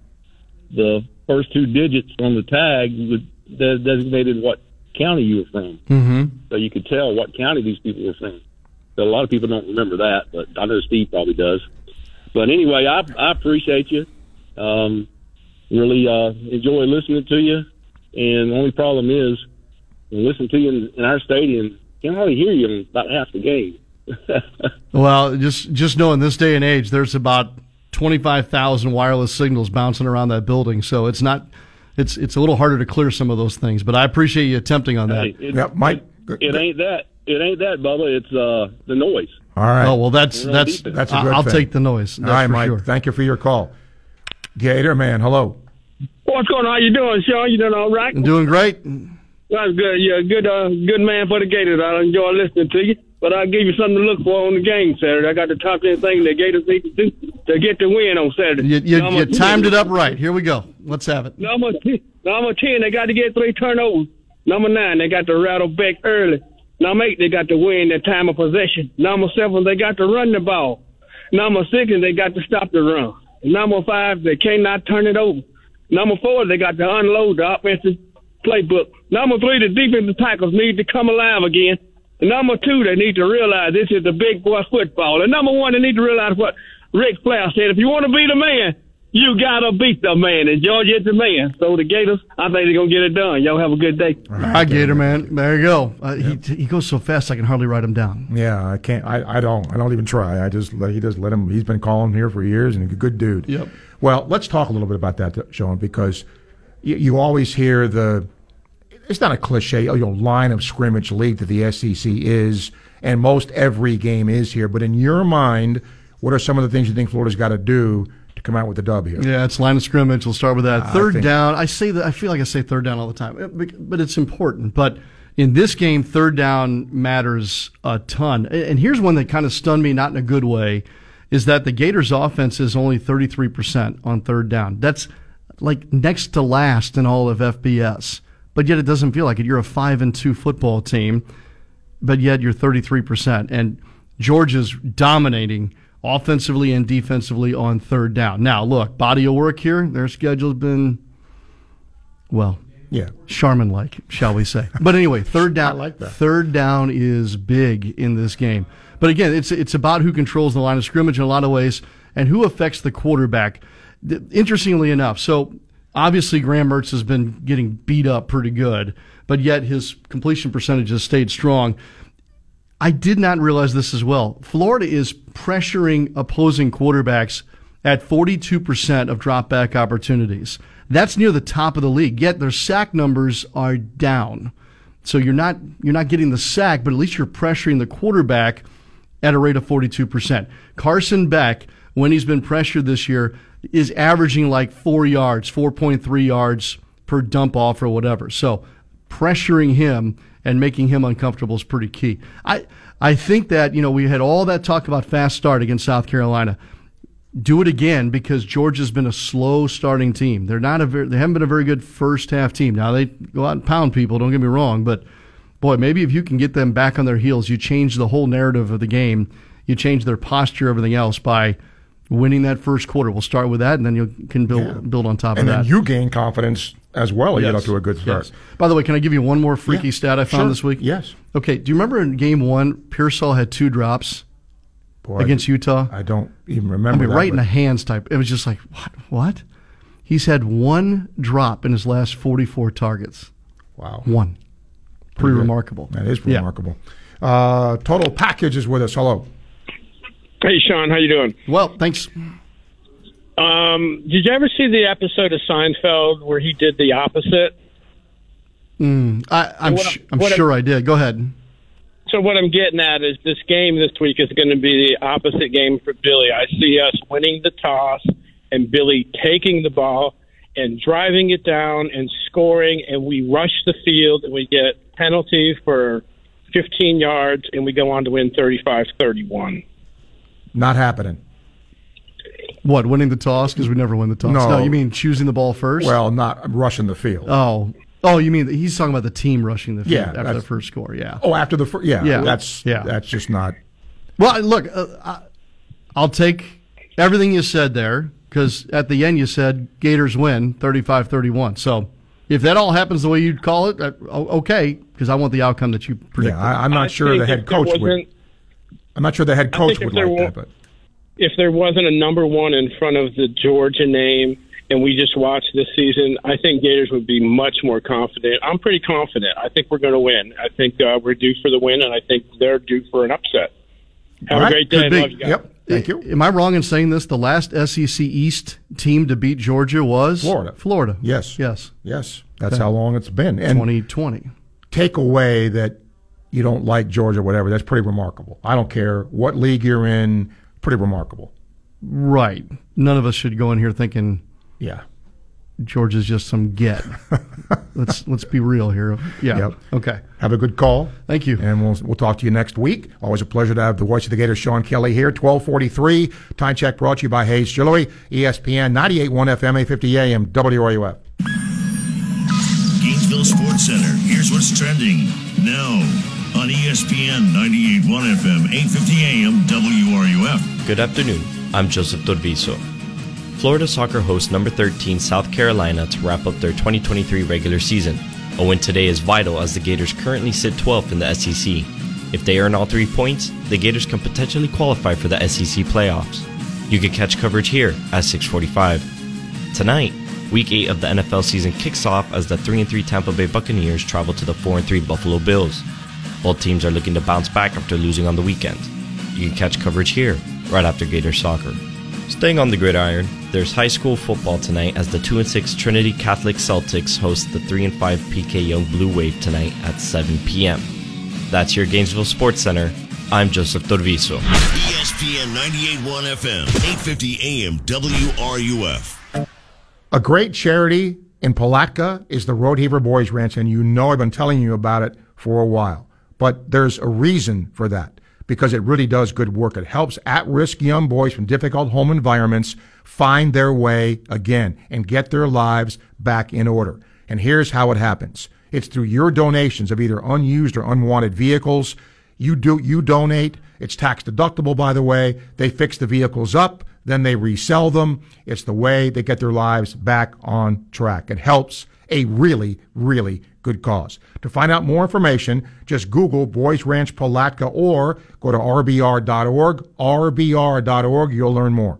the first two digits on the tag would that designated what county you were from, Mm-hmm. so you could tell what county these people were from. So a lot of people don't remember that, but I know Steve probably does. But anyway, I I appreciate you. Um, really uh, enjoy listening to you. And the only problem is, when listening to you in, in our stadium, can't hardly hear you in about half the game. Well, just just know in this day and age, there's about twenty five thousand wireless signals bouncing around that building, so it's not. It's it's a little harder to clear some of those things, but I appreciate you attempting on that. Hey, it, It, it ain't that. It ain't that, Bubba. It's uh, the noise. All right. Oh well, that's We're on that's. That's a I- good I'll thing. take the noise. That's All right, for Mike. sure. Thank you for your call. Gator man, hello. What's going on? How you doing, Sean? You doing all right? I'm doing great. That's good. You're a good, uh, good man for the Gators. I enjoy listening to you. But I'll give you something to look for on the game Saturday. I got the top ten thing the Gators need to do to get the win on Saturday. You, you, you 10. timed it up right. Here we go. Let's have it. Number ten, number ten, they got to get three turnovers. Number nine, they got to rattle back early. Number eight, they got to win their time of possession. Number seven, they got to run the ball. Number six, they got to stop the run. Number five, they cannot turn it over. Number four, they got to unload the offensive playbook. Number three, the defensive tackles need to come alive again. And number two, they need to realize this is the big boy football. And number one, they need to realize what Ric Flair said. If you want to be the man, you gotta beat the man. And Georgia is the man. So the Gators, I think they're gonna get it done. Y'all have a good day. Hi, Gator man. There you go. Uh, he, he goes so fast I can hardly write him down. Yeah, I can't. I, I don't. I don't even try. I just he just let him. He's been calling here for years, and he's a good dude. Yep. Well, let's talk a little bit about that, Sean, because you, you always hear the. It's not a cliche, you know, line of scrimmage league that the SEC is, and most every game is here. But in your mind, what are some of the things you think Florida's got to do to come out with the dub here? Yeah, it's line of scrimmage. We'll start with that. I Third think- down. I say that. I feel like I say third down all the time, Uh, but- it's important. But in this game, third down matters a ton. And here's one that kind of stunned me, not in a good way, is that the Gators' offense is only 33 percent on third down. That's like next to last in all of FBS. But yet it doesn't feel like it. You're a five and two football team, but yet you're 33 percent, and Georgia's dominating offensively and defensively on third down. Now, look, body of work here. Their schedule's been, well, yeah, Charmin like, shall we say? But anyway, third down. like that. Third down is big in this game. But again, it's it's about who controls the line of scrimmage in a lot of ways and who affects the quarterback. Interestingly enough, so obviously Graham Mertz has been getting beat up pretty good, but yet his completion percentage has stayed strong. I did not realize this as well. Florida is pressuring opposing quarterbacks at 42% of drop back opportunities. That's near the top of the league. Yet their sack numbers are down. So you're not you're not getting the sack, but at least you're pressuring the quarterback at a rate of 42%. Carson Beck, when he's been pressured this year, is averaging like 4 yards, 4.3 yards per dump off or whatever. So pressuring him and making him uncomfortable is pretty key. I I think that, you know, we had all that talk about fast start against South Carolina. Do it again because Georgia's been a slow starting team. They're not a very, they haven't been a very good first half team. Now they go out and pound people, don't get me wrong, but boy, maybe if you can get them back on their heels, you change the whole narrative of the game. You change their posture, everything else by winning that first quarter. We'll start with that, and then you can build build on top of that. and then you gain confidence as well. and get Yes. up to a good start. Yes. By the way, can I give you one more freaky Yeah, stat I found sure. this week? Yes. Okay. Do you remember in game one, Pearsall had two drops Boy, against Utah? I don't even remember. I mean, right in the hands type. It was just like, what? What? He's had one drop in his last 44 targets. Wow. One. Pretty, Pretty remarkable. That is Yeah. remarkable. Uh, Total Package is with us. Hello. Hey, Sean, how you doing? Well, thanks. Um, did you ever see the episode of Seinfeld where he did the opposite? Mm, I, I'm, What- sh- I'm what- sure I did. Go ahead. So what I'm getting at is this game this week is going to be the opposite game for Billy. I see us winning the toss and Billy taking the ball and driving it down and scoring, and we rush the field and we get penalty for 15 yards, and we go on to win 35-31. Not happening. What, winning the toss? Because we never win the toss. No. you mean choosing the ball first? Well, not rushing the field. Oh. Oh, you mean he's talking about the team rushing the field Yeah, after the first score? Yeah. Oh, after the first, yeah, Yeah. that's Yeah. that's just not. Well, look, uh, I, I'll take everything you said there because at the end you said Gators win 35-31. So if that all happens the way you'd call it, uh, okay, because I want the outcome that you predict. Yeah, I, I'm not I sure the head coach would. I'm not sure the head coach would like wa- that, but if there wasn't a number one in front of the Georgia name and we just watched this season, I think Gators would be much more confident. I'm pretty confident. I think we're going to win. I think uh, we're due for the win, and I think they're due for an upset. Have All a great day. could be. Love you guys. Thank you. Am I wrong in saying this? The last SEC East team to beat Georgia was Florida. Florida. Yes. Yes. Yes. That's Okay. how long it's been. And 2020. take away that you don't like Georgia, whatever. That's pretty remarkable. I don't care what league you're in. Pretty remarkable. Right. None of us should go in here thinking Yeah. Georgia's just some get. let's let's be real here. Yeah. Yep. Okay. Have a good call. Thank you. And we'll, we'll talk to you next week. Always a pleasure to have the voice of the Gators, Sean Kelley, here. 1243. Time check brought to you by Hayes Jewelry, ESPN 98.1 FM, 850 AM, WRUF. Gainesville Sports Center. Here's what's trending now on ESPN 98.1 FM, 850 AM, WRUF. Good afternoon. I'm Joseph Torviso. Florida soccer hosts number 13 South Carolina to wrap up their 2023 regular season. A win today is vital as the Gators currently sit 12th in the SEC. If they earn all three points, the Gators can potentially qualify for the SEC playoffs. You can catch coverage here at 645. Tonight, Week 8 of the NFL season kicks off as the 3 3 Tampa Bay Buccaneers travel to the 4 3 Buffalo Bills. Both teams are looking to bounce back after losing on the weekend. You can catch coverage here right after Gator Soccer. Staying on the gridiron, there's high school football tonight as the 2 and 6 Trinity Catholic Celtics host the 3 and 5 PK Yonge Blue Wave tonight at 7 p.m. That's your Gainesville Sports Center. I'm Joseph Torviso. ESPN 98.1 FM, 850 AM, WRUF. A great charity in Palatka is the Rodeheaver Boys Ranch, and you know I've been telling you about it for a while. But there's a reason for that because it really does good work. It helps at risk young boys from difficult home environments find their way again and get their lives back in order. And here's how it happens it's through your donations of either unused or unwanted vehicles. You do you donate. It's tax deductible, by the way. They fix the vehicles up, then they resell them. It's the way they get their lives back on track. It helps a really, really good cause. To find out more information, just Google Boys Ranch Palatka or go to rbr.org. rbr.org. You'll learn more.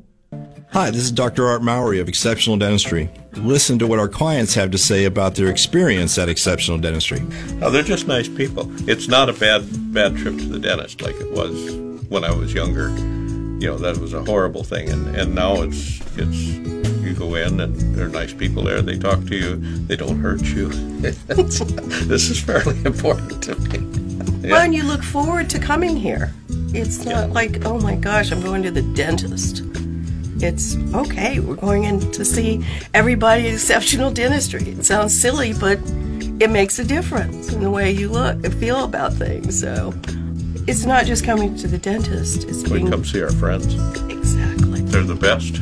Hi, this is Dr. Art Mowry of Exceptional Dentistry. Listen to what our clients have to say about their experience at Exceptional Dentistry. Oh, they're just nice people. It's not a bad bad trip to the dentist like it was when I was younger. You know, that was a horrible thing, and, and now it's it's you go in and there are nice people there. They talk to you. They don't hurt you. this is fairly important to me. Well, and you look forward to coming here. It's not like, oh my gosh, I'm going to the dentist. It's okay, we're going in to see everybody at exceptional dentistry. It sounds silly, but it makes a difference in the way you look and feel about things. So it's not just coming to the dentist, it's We being come see our friends. Exactly. They're the best.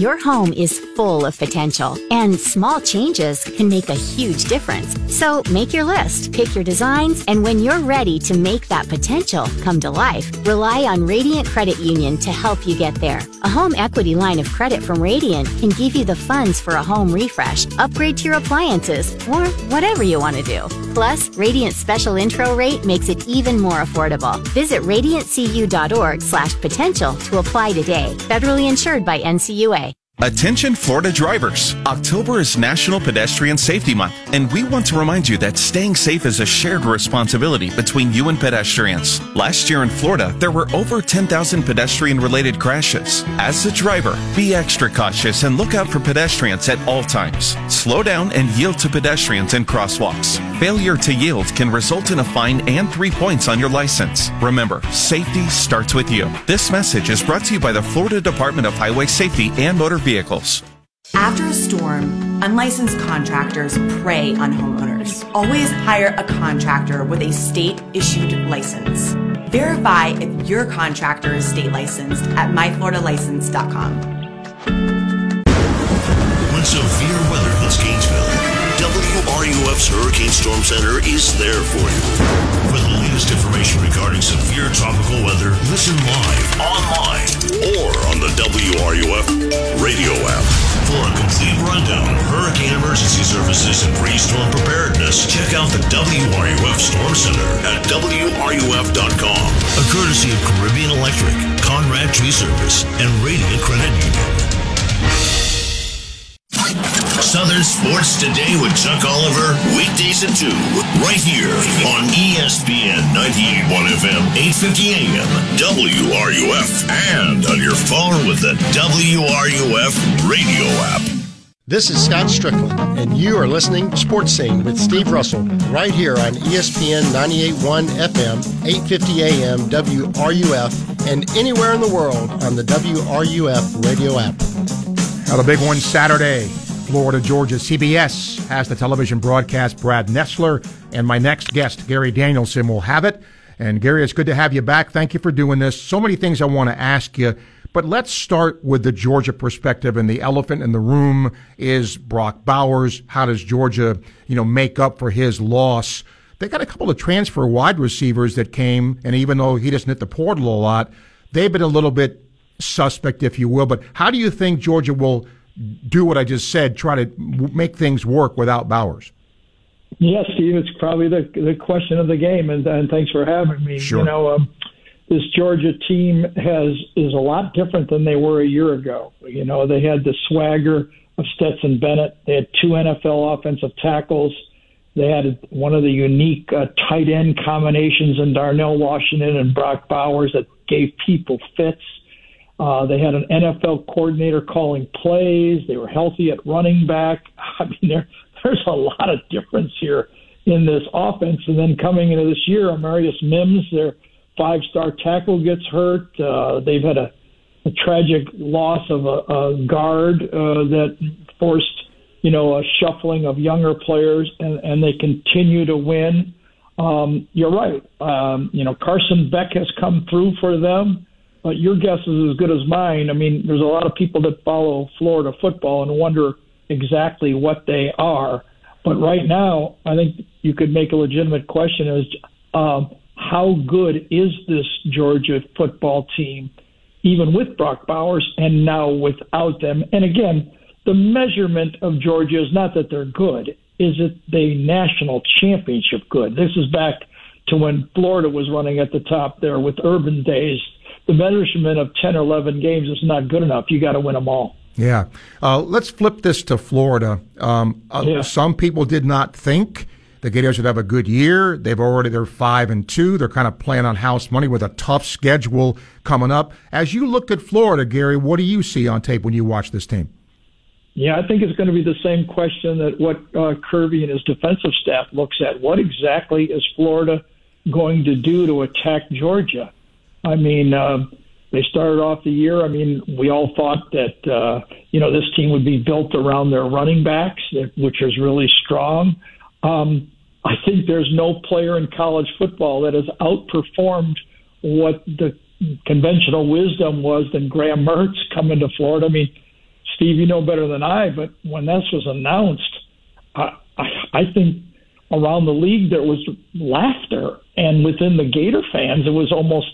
Your home is full of potential, and small changes can make a huge difference. So make your list, pick your designs, and when you're ready to make that potential come to life, rely on Radiant Credit Union to help you get there. A home equity line of credit from Radiant can give you the funds for a home refresh, upgrade to your appliances, or whatever you want to do. Plus, Radiant's special intro rate makes it even more affordable. Visit radiantcu.org slash potential to apply today. Federally insured by NCUA. Attention Florida drivers. October is National Pedestrian Safety Month, and we want to remind you that staying safe is a shared responsibility between you and pedestrians. Last year in Florida, there were over 10,000 pedestrian related crashes. As a driver, be extra cautious and look out for pedestrians at all times. Slow down and yield to pedestrians in crosswalks. Failure to yield can result in a fine and three points on your license. Remember, safety starts with you. This message is brought to you by the Florida Department of Highway Safety and Motor Vehicles. After a storm, unlicensed contractors prey on homeowners. Always hire a contractor with a state issued license. Verify if your contractor is state licensed at myfloridalicense.com. When severe weather hits Gainesville, WRUF's Hurricane Storm Center is there for you. For the latest information regarding severe tropical weather, listen live, online, or on the WRUF radio app. For a complete rundown of hurricane emergency services and pre-storm preparedness, check out the WRUF Storm Center at WRUF.com. A courtesy of Caribbean Electric, Conrad Tree Service, and Radiant Credit Union. Southern Sports Today with Chuck Oliver, weekdays at 2, right here on ESPN 98.1 FM, 850 AM, WRUF, and on your phone with the WRUF radio app. This is Scott Strickland, and you are listening to Sports Scene with Steve Russell right here on ESPN 98.1 FM, 850 AM, WRUF, and anywhere in the world on the WRUF radio app. Now, the big one Saturday, Florida, Georgia. CBS has the television broadcast. Brad Nessler and my next guest, Gary Danielson, will have it. And Gary, it's good to have you back. Thank you for doing this. So many things I want to ask you. But let's start with the Georgia perspective. And the elephant in the room is Brock Bowers. How does Georgia, you know, make up for his loss? They got a couple of transfer wide receivers that came, and even though he doesn't hit the portal a lot, they've been a little bit suspect, if you will. But how do you think Georgia will do what I just said, try to make things work without Bowers? Yes, Steve, it's probably the the question of the game, and, and thanks for having me. Sure. You know, um, this Georgia team has is a lot different than they were a year ago. You know, they had the swagger of Stetson Bennett. They had two NFL offensive tackles. They had one of the unique uh, tight end combinations in Darnell Washington and Brock Bowers that gave people fits. Uh, they had an NFL coordinator calling plays. They were healthy at running back. I mean, there, there's a lot of difference here in this offense. And then coming into this year, Amarius Mims, their five-star tackle, gets hurt. Uh, they've had a, a tragic loss of a, a guard uh, that forced, you know, a shuffling of younger players, and, and they continue to win. Um, you're right. Um, you know, Carson Beck has come through for them. But your guess is as good as mine. I mean, there's a lot of people that follow Florida football and wonder exactly what they are. But right now, I think you could make a legitimate question as um, how good is this Georgia football team, even with Brock Bowers and now without them? And again, the measurement of Georgia is not that they're good, is it the national championship good? This is back to when Florida was running at the top there with Urban days the measurement of 10 or 11 games is not good enough. You got to win them all. Yeah. Uh, let's flip this to Florida. Um, uh, Yeah. Some people did not think the Gators would have a good year. They've already they're five and two. They're kind of playing on house money with a tough schedule coming up. As you look at Florida, Gary, what do you see on tape when you watch this team? Yeah, I think it's going to be the same question that what uh, Kirby and his defensive staff looks at. What exactly is Florida going to do to attack Georgia? I mean, uh, they started off the year. I mean, we all thought that uh, you know this team would be built around their running backs, which is really strong. Um, I think there's no player in college football that has outperformed what the conventional wisdom was than Graham Mertz coming to Florida. I mean, Steve, you know better than I, but when this was announced, I, I, I think around the league there was laughter, and within the Gator fans, it was almost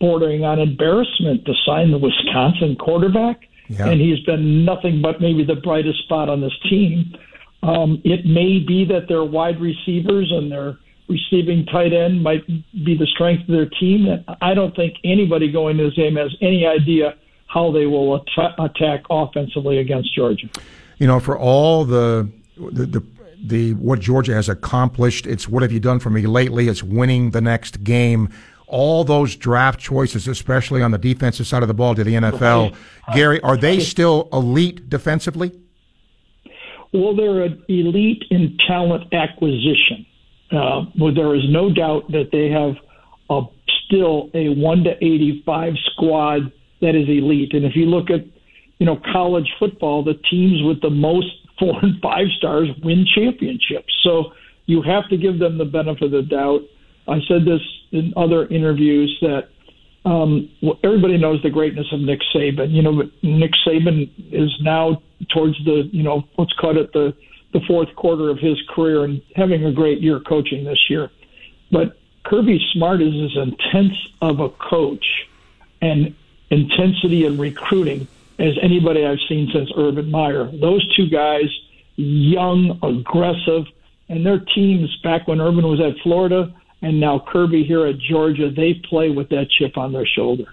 bordering on embarrassment to sign the Wisconsin quarterback, Yeah. and he's been nothing but maybe the brightest spot on this team. Um, it may be that their wide receivers and their receiving tight end might be the strength of their team. I don't think anybody going to this game has any idea how they will at- attack offensively against Georgia. You know, for all the, the the the what Georgia has accomplished, it's what have you done for me lately? It's winning the next game. All those draft choices, especially on the defensive side of the ball to the NFL, Gary, are they still elite defensively? Well, they're an elite in talent acquisition. Uh, there is no doubt that they have a, still a 1 to 85 squad that is elite. And if you look at, you know, college football, the teams with the most four and five stars win championships. So you have to give them the benefit of the doubt. I said this in other interviews that um, well, everybody knows the greatness of Nick Saban. You know, Nick Saban is now towards the, you know, let's cut it the the fourth quarter of his career and having a great year coaching this year. But Kirby Smart is as intense of a coach and intensity in recruiting as anybody I've seen since Urban Meyer. Those two guys, young, aggressive, and their teams back when Urban was at Florida and now Kirby here at Georgia, they play with that chip on their shoulder.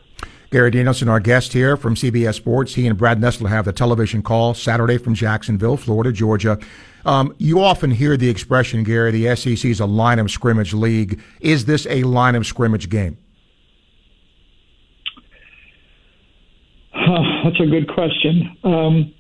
Gary Danielson, our guest here from CBS Sports. He and Brad Nessler have the television call Saturday from Jacksonville, Florida, Georgia. Um, you often hear the expression, Gary, the SEC is a line of scrimmage league. Is this a line of scrimmage game? That's a good question. Um,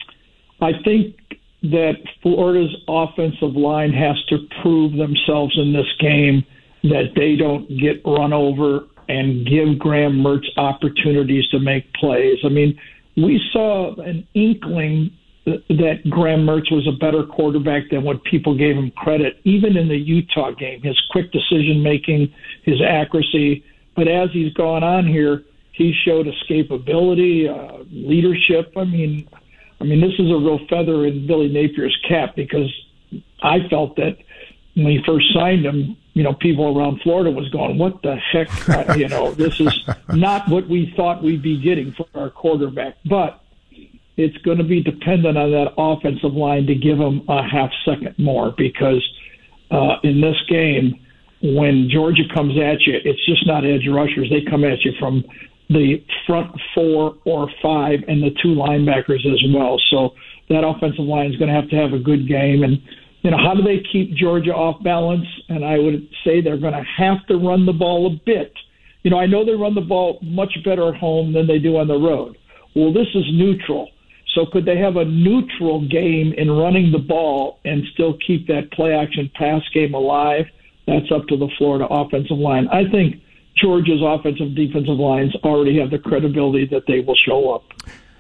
I think that Florida's offensive line has to prove themselves in this game that they don't get run over and give Graham Mertz opportunities to make plays. I mean, we saw an inkling that Graham Mertz was a better quarterback than what people gave him credit, even in the Utah game. His quick decision making, his accuracy. But as he's gone on here, he showed escapability, uh, leadership. I mean, I mean, this is a real feather in Billy Napier's cap because I felt that when he first signed him, you know, people around Florida was going, "What the heck?" uh, you know, this is not what we thought we'd be getting for our quarterback. But it's going to be dependent on that offensive line to give them a half second more because uh, in this game, when Georgia comes at you, it's just not edge rushers. They come at you from the front four or five and the two linebackers as well. So that offensive line is going to have to have a good game and you know, how do they keep Georgia off balance? And I would say they're going to have to run the ball a bit. You know, I know they run the ball much better at home than they do on the road. Well, this is neutral. So could they have a neutral game in running the ball and still keep that play action pass game alive? That's up to the Florida offensive line. I think Georgia's offensive defensive lines already have the credibility that they will show up.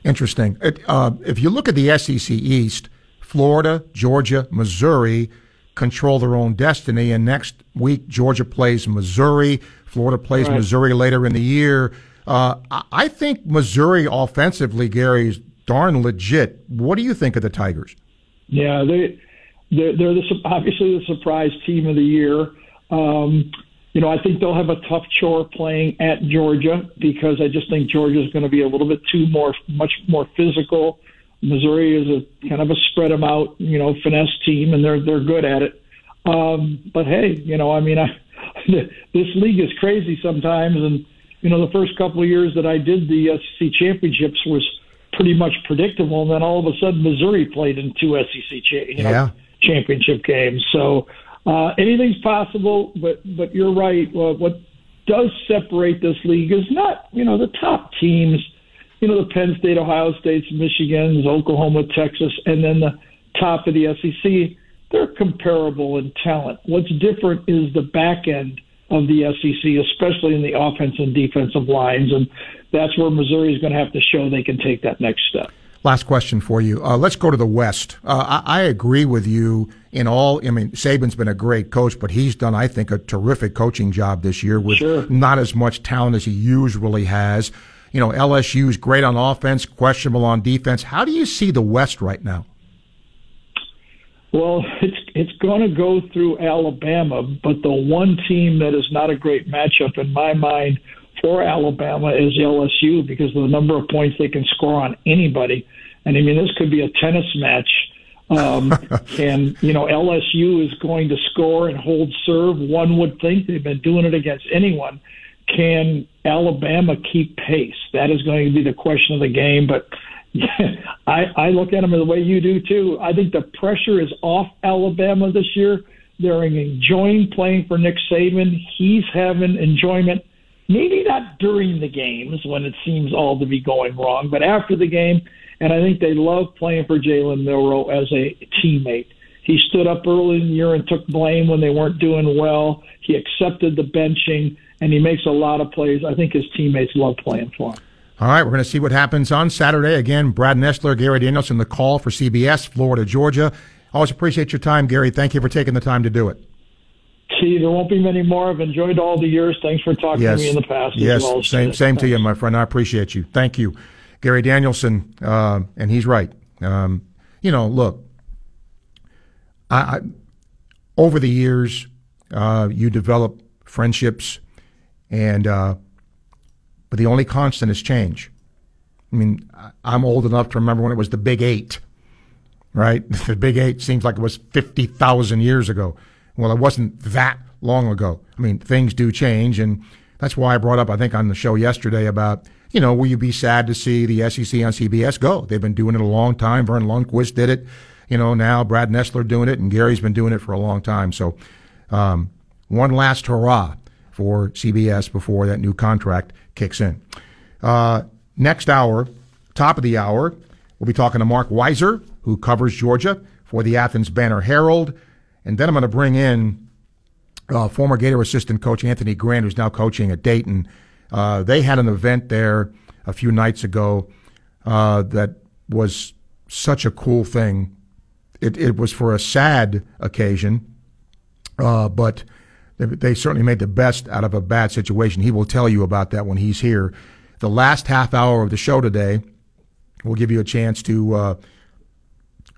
Interesting. Uh, if you look at the SEC East, Florida, Georgia, Missouri control their own destiny. And next week, Georgia plays Missouri. Florida plays right. Missouri later in the year. Uh, I think Missouri offensively, Gary, is darn legit. What do you think of the Tigers? Yeah, they they're, they're the, obviously the surprise team of the year. Um, you know, I think they'll have a tough chore playing at Georgia because I just think Georgia is going to be a little bit too more, much more physical. Missouri is a kind of a spread them out, you know, finesse team, and they're they're good at it. Um, but hey, you know, I mean, I, this league is crazy sometimes, and you know, the first couple of years that I did the SEC championships was pretty much predictable, and then all of a sudden Missouri played in two SEC cha- you know, yeah. championship games. So uh, anything's possible, but but you're right. Uh, what does separate this league is not you know the top teams you know, the Penn State, Ohio States, Michigans, Oklahoma, Texas, and then the top of the SEC, they're comparable in talent. What's different is the back end of the SEC, especially in the offense and defensive lines, and that's where Missouri is going to have to show they can take that next step. Last question for you. Uh, let's go to the West. Uh, I, I, agree with you in all. I mean, Saban's been a great coach, but he's done, I think, a terrific coaching job this year with sure. not as much talent as he usually has you know, LSU's great on offense, questionable on defense. How do you see the West right now? Well, it's it's going to go through Alabama, but the one team that is not a great matchup in my mind for Alabama is LSU because of the number of points they can score on anybody. And I mean, this could be a tennis match. Um, and, you know, LSU is going to score and hold serve. One would think they've been doing it against anyone. Can Alabama keep pace? That is going to be the question of the game. But I, I look at them the way you do too. I think the pressure is off Alabama this year. They're enjoying playing for Nick Saban. He's having enjoyment, maybe not during the games when it seems all to be going wrong, but after the game. And I think they love playing for Jalen Milroe as a teammate. He stood up early in the year and took blame when they weren't doing well. He accepted the benching, and he makes a lot of plays. I think his teammates love playing for him. All right, we're going to see what happens on Saturday. Again, Brad Nessler, Gary Danielson, the call for CBS, Florida, Georgia. Always appreciate your time, Gary. Thank you for taking the time to do it. See, there won't be many more. I've enjoyed all the years. Thanks for talking yes. to me in the past. Yes, well same, same to you, my friend. I appreciate you. Thank you. Gary Danielson, uh, and he's right. Um, you know, look, I, I over the years, uh, you develop friendships, and uh, but the only constant is change. I mean, I'm old enough to remember when it was the Big Eight, right? The Big Eight seems like it was 50,000 years ago. Well, it wasn't that long ago. I mean, things do change, and that's why I brought up, I think, on the show yesterday about, you know, will you be sad to see the SEC on CBS go? They've been doing it a long time. Verne Lundquist did it. You know, now Brad Nessler doing it, and Gary's been doing it for a long time. So, um, one last hurrah for CBS before that new contract kicks in. Uh, next hour, top of the hour, we'll be talking to Marc Weiszer, who covers Georgia for the Athens Banner Herald. And then I'm going to bring in uh, former Gator assistant coach Anthony Grant, who's now coaching at Dayton. Uh, they had an event there a few nights ago uh, that was such a cool thing. It, it was for a sad occasion, uh, but they certainly made the best out of a bad situation. He will tell you about that when he's here. The last half hour of the show today, we'll give you a chance to uh,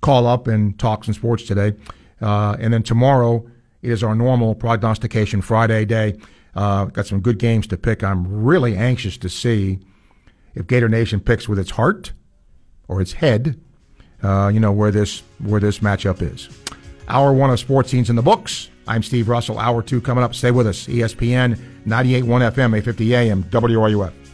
call up and talk some sports today. Uh, and then tomorrow is our normal prognostication Friday day. Uh, got some good games to pick. I'm really anxious to see if Gator Nation picks with its heart or its head. Uh, you know where this where this matchup is. Hour one of sports scenes in the books. I'm Steve Russell. Hour two coming up. Stay with us. ESPN 98.1 FM, 850 AM, WRUF.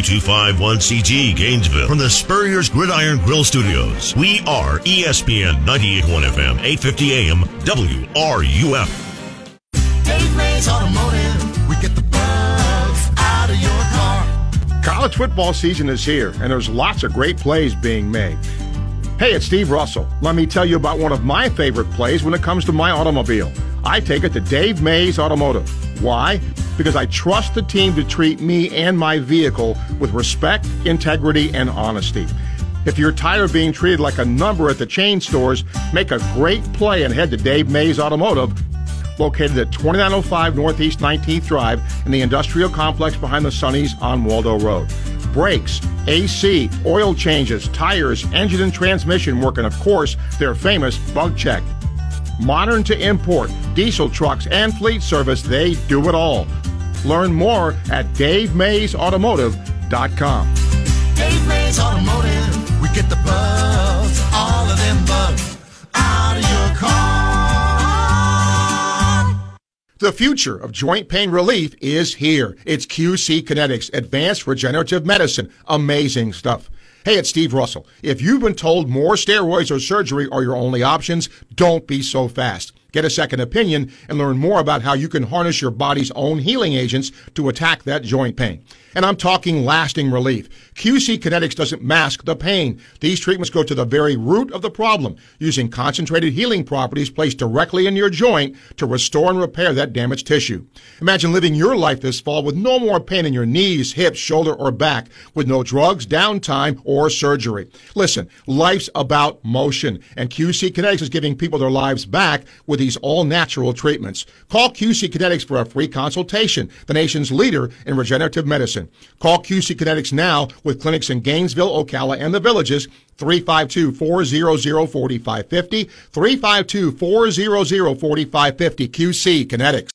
Gainesville, U251CG Gainesville, from the Spurrier's Gridiron Grill Studios. We are ESPN 98.1 FM, 850 AM, WRUF. Dave Mays Automotive, we get the bugs out of your car. College football season is here, and there's lots of great plays being made. Hey, it's Steve Russell. Let me tell you about one of my favorite plays when it comes to my automobile. I take it to Dave Mays Automotive. Why? Because I trust the team to treat me and my vehicle with respect, integrity, and honesty. If you're tired of being treated like a number at the chain stores, make a great play and head to Dave Mays Automotive, located at 2905 Northeast 19th Drive in the industrial complex behind the Sunnies on Waldo Road. Brakes, AC, oil changes, tires, engine and transmission work, and of course, their famous bug check. Modern to import, diesel trucks, and fleet service, they do it all. Learn more at DaveMaysAutomotive.com. Dave Mays Automotive, we get the bugs, all of them bugs, out of your car. The future of joint pain relief is here. It's QC Kinetics, Advanced Regenerative Medicine. Amazing stuff. Hey, it's Steve Russell. If you've been told more steroids or surgery are your only options, don't be so fast. Get a second opinion and learn more about how you can harness your body's own healing agents to attack that joint pain. And I'm talking lasting relief. QC Kinetics doesn't mask the pain. These treatments go to the very root of the problem, using concentrated healing properties placed directly in your joint to restore and repair that damaged tissue. Imagine living your life this fall with no more pain in your knees, hips, shoulder, or back, with no drugs, downtime, or surgery. Listen, life's about motion, and QC Kinetics is giving people their lives back with these all natural treatments. Call QC Kinetics for a free consultation, the nation's leader in regenerative medicine. Call QC Kinetics now with clinics in Gainesville, Ocala, and the villages. 352-400-4550. 352-400-4550. QC Kinetics.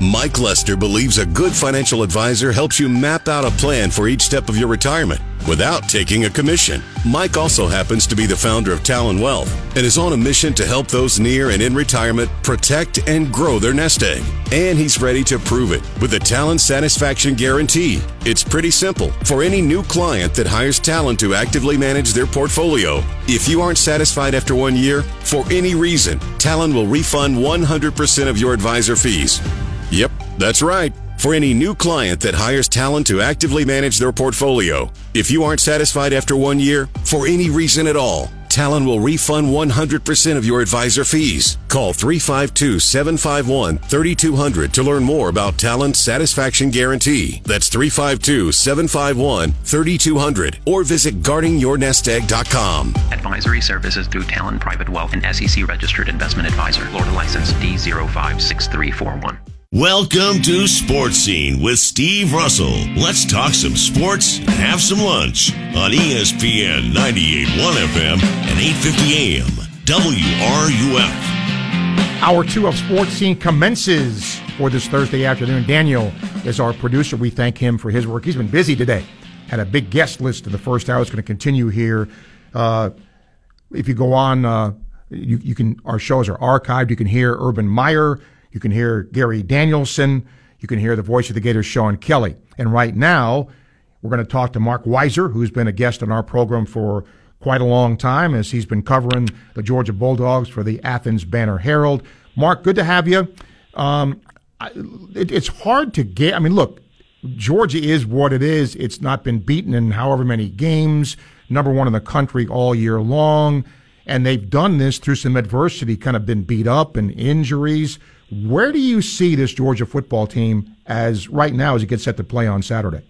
Mike Lester believes a good financial advisor helps you map out a plan for each step of your retirement without taking a commission. Mike also happens to be the founder of Talon Wealth and is on a mission to help those near and in retirement protect and grow their nest egg. And he's ready to prove it with the Talon Satisfaction Guarantee. It's pretty simple. For any new client that hires Talon to actively manage their portfolio, if you aren't satisfied after one year, for any reason, Talon will refund 100% of your advisor fees. Yep, that's right. For any new client that hires Talon to actively manage their portfolio, if you aren't satisfied after one year, for any reason at all, Talon will refund 100% of your advisor fees. Call 352 751 3200 to learn more about Talon's Satisfaction Guarantee. That's 352 751 3200 or visit guardingyournestegg.com. Advisory services through Talon Private Wealth and SEC registered investment advisor. Florida license D056341. Welcome to Sports Scene with Steve Russell. Let's talk some sports and have some lunch on ESPN 98.1 FM and 8:50 AM WRUF. Hour two of Sports Scene commences for this Thursday afternoon. Daniel is our producer. We thank him for his work. He's been busy today. Had a big guest list in the first hour. It's going to continue here. Uh, if you go on, uh, you, you can. Our shows are archived. You can hear Urban Meyer. You can hear Gary Danielson. You can hear the voice of the Gators, Sean Kelley. And right now, we're going to talk to Marc Weiszer, who's been a guest on our program for quite a long time as he's been covering the Georgia Bulldogs for the Athens Banner Herald. Mark, good to have you. Um, it, it's hard to get. I mean, look, Georgia is what it is. It's not been beaten in however many games, number one in the country all year long. And they've done this through some adversity, kind of been beat up and injuries. Where do you see this Georgia football team as right now as it gets set to play on Saturday?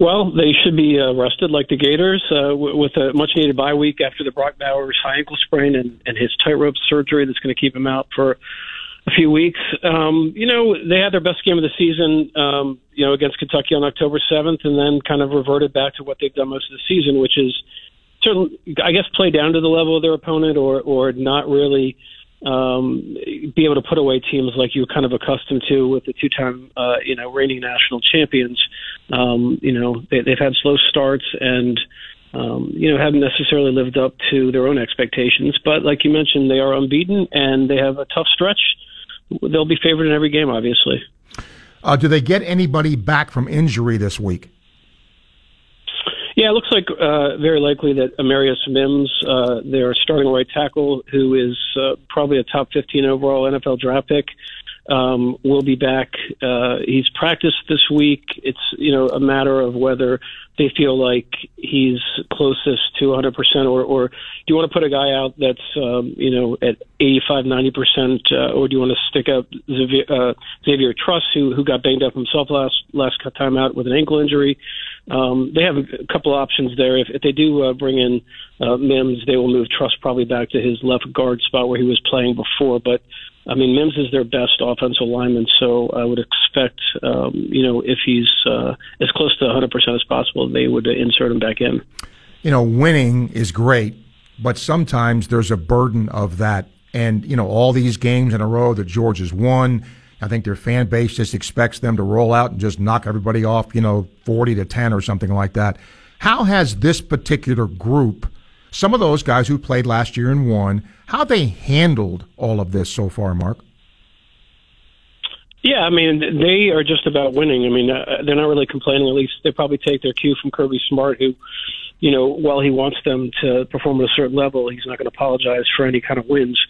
Well, they should be uh, rested like the Gators uh, w- with a much needed bye week after the Brock Bowers high ankle sprain and, and his tightrope surgery that's going to keep him out for a few weeks. Um, you know, they had their best game of the season, um, you know, against Kentucky on October 7th and then kind of reverted back to what they've done most of the season, which is certainly, I guess, play down to the level of their opponent or, or not really um, be able to put away teams like you were kind of accustomed to with the two-time, uh, you know, reigning national champions. Um, you know, they, they've had slow starts and, um, you know, haven't necessarily lived up to their own expectations. But like you mentioned, they are unbeaten and they have a tough stretch. They'll be favored in every game, obviously. Uh, do they get anybody back from injury this week? Yeah, it looks like uh, very likely that Amarius Mims, uh, their starting right tackle, who is uh, probably a top 15 overall NFL draft pick, um, will be back. Uh, he's practiced this week. It's you know a matter of whether they feel like he's closest to 100% or, or do you want to put a guy out that's um, you know at 85, 90%, uh, or do you want to stick up Xavier, uh, Xavier Truss, who who got banged up himself last last time out with an ankle injury? Um, they have a couple options there. If, if they do uh, bring in uh, Mims, they will move Truss probably back to his left guard spot where he was playing before. But I mean, Mims is their best offensive lineman, so I would expect, um, you know, if he's uh, as close to 100% as possible, they would insert him back in. You know, winning is great, but sometimes there's a burden of that. And, you know, all these games in a row that Georgia's won, I think their fan base just expects them to roll out and just knock everybody off, you know, 40 to 10 or something like that. How has this particular group, some of those guys who played last year and won, how they handled all of this so far, Mark? Yeah, I mean, they are just about winning. I mean, uh, they're not really complaining. At least they probably take their cue from Kirby Smart, who you know, while he wants them to perform at a certain level, he's not going to apologize for any kind of wins.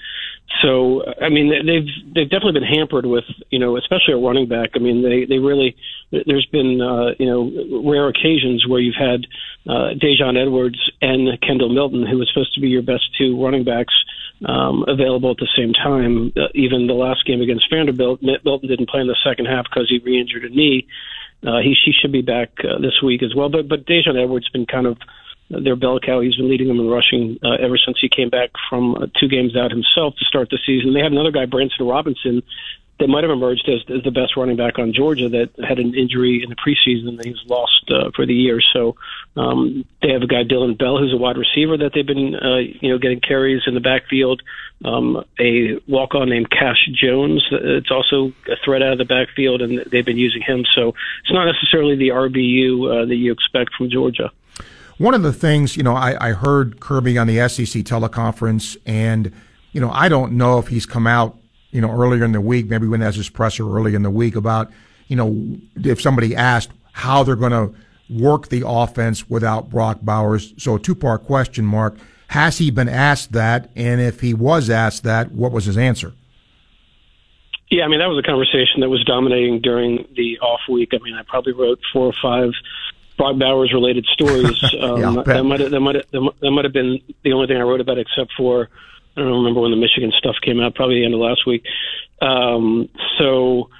So, I mean, they've they've definitely been hampered with, you know, especially a running back. I mean, they they really there's been uh, you know rare occasions where you've had uh, Daijun Edwards and Kendall Milton, who was supposed to be your best two running backs, um, available at the same time. Uh, even the last game against Vanderbilt, Milton didn't play in the second half because he re-injured a knee. Uh, he she should be back uh, this week as well. But but Daijun Edwards been kind of their bell cow. He's been leading them in rushing uh, ever since he came back from uh, two games out himself to start the season. They have another guy, Branson Robinson, that might have emerged as, as the best running back on Georgia that had an injury in the preseason that he's lost uh, for the year. So um, they have a guy, Dillon Bell, who's a wide receiver that they've been, uh, you know, getting carries in the backfield. Um, a walk-on named Cash Jones. Uh, it's also a threat out of the backfield, and they've been using him. So it's not necessarily the RBU uh, that you expect from Georgia. One of the things, you know, I, I heard Kirby on the SEC teleconference, and, you know, I don't know if he's come out you know, earlier in the week, maybe when has his presser early in the week about, you know, if somebody asked how they're going to work the offense without Brock Bowers. So a two part question, Mark. Has he been asked that? And if he was asked that, what was his answer? Yeah, I mean, that was a conversation that was dominating during the off week. I mean, I probably wrote four or five Brock Bowers related stories. Um, yeah, that might have, that might have, that might have been the only thing I wrote about, except for I don't remember when the Michigan stuff came out, probably the end of last week. Um, so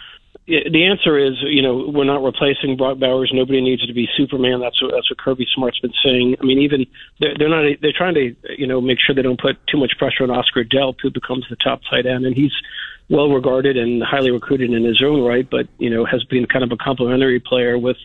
the answer is, you know, we're not replacing Brock Bowers. Nobody needs to be Superman. That's what that's what Kirby Smart's been saying. I mean, even they're, they're not. They're trying to, you know, make sure they don't put too much pressure on Oscar Delp, who becomes the top tight end, and he's well regarded and highly recruited in his own right, but you know, has been kind of a complementary player with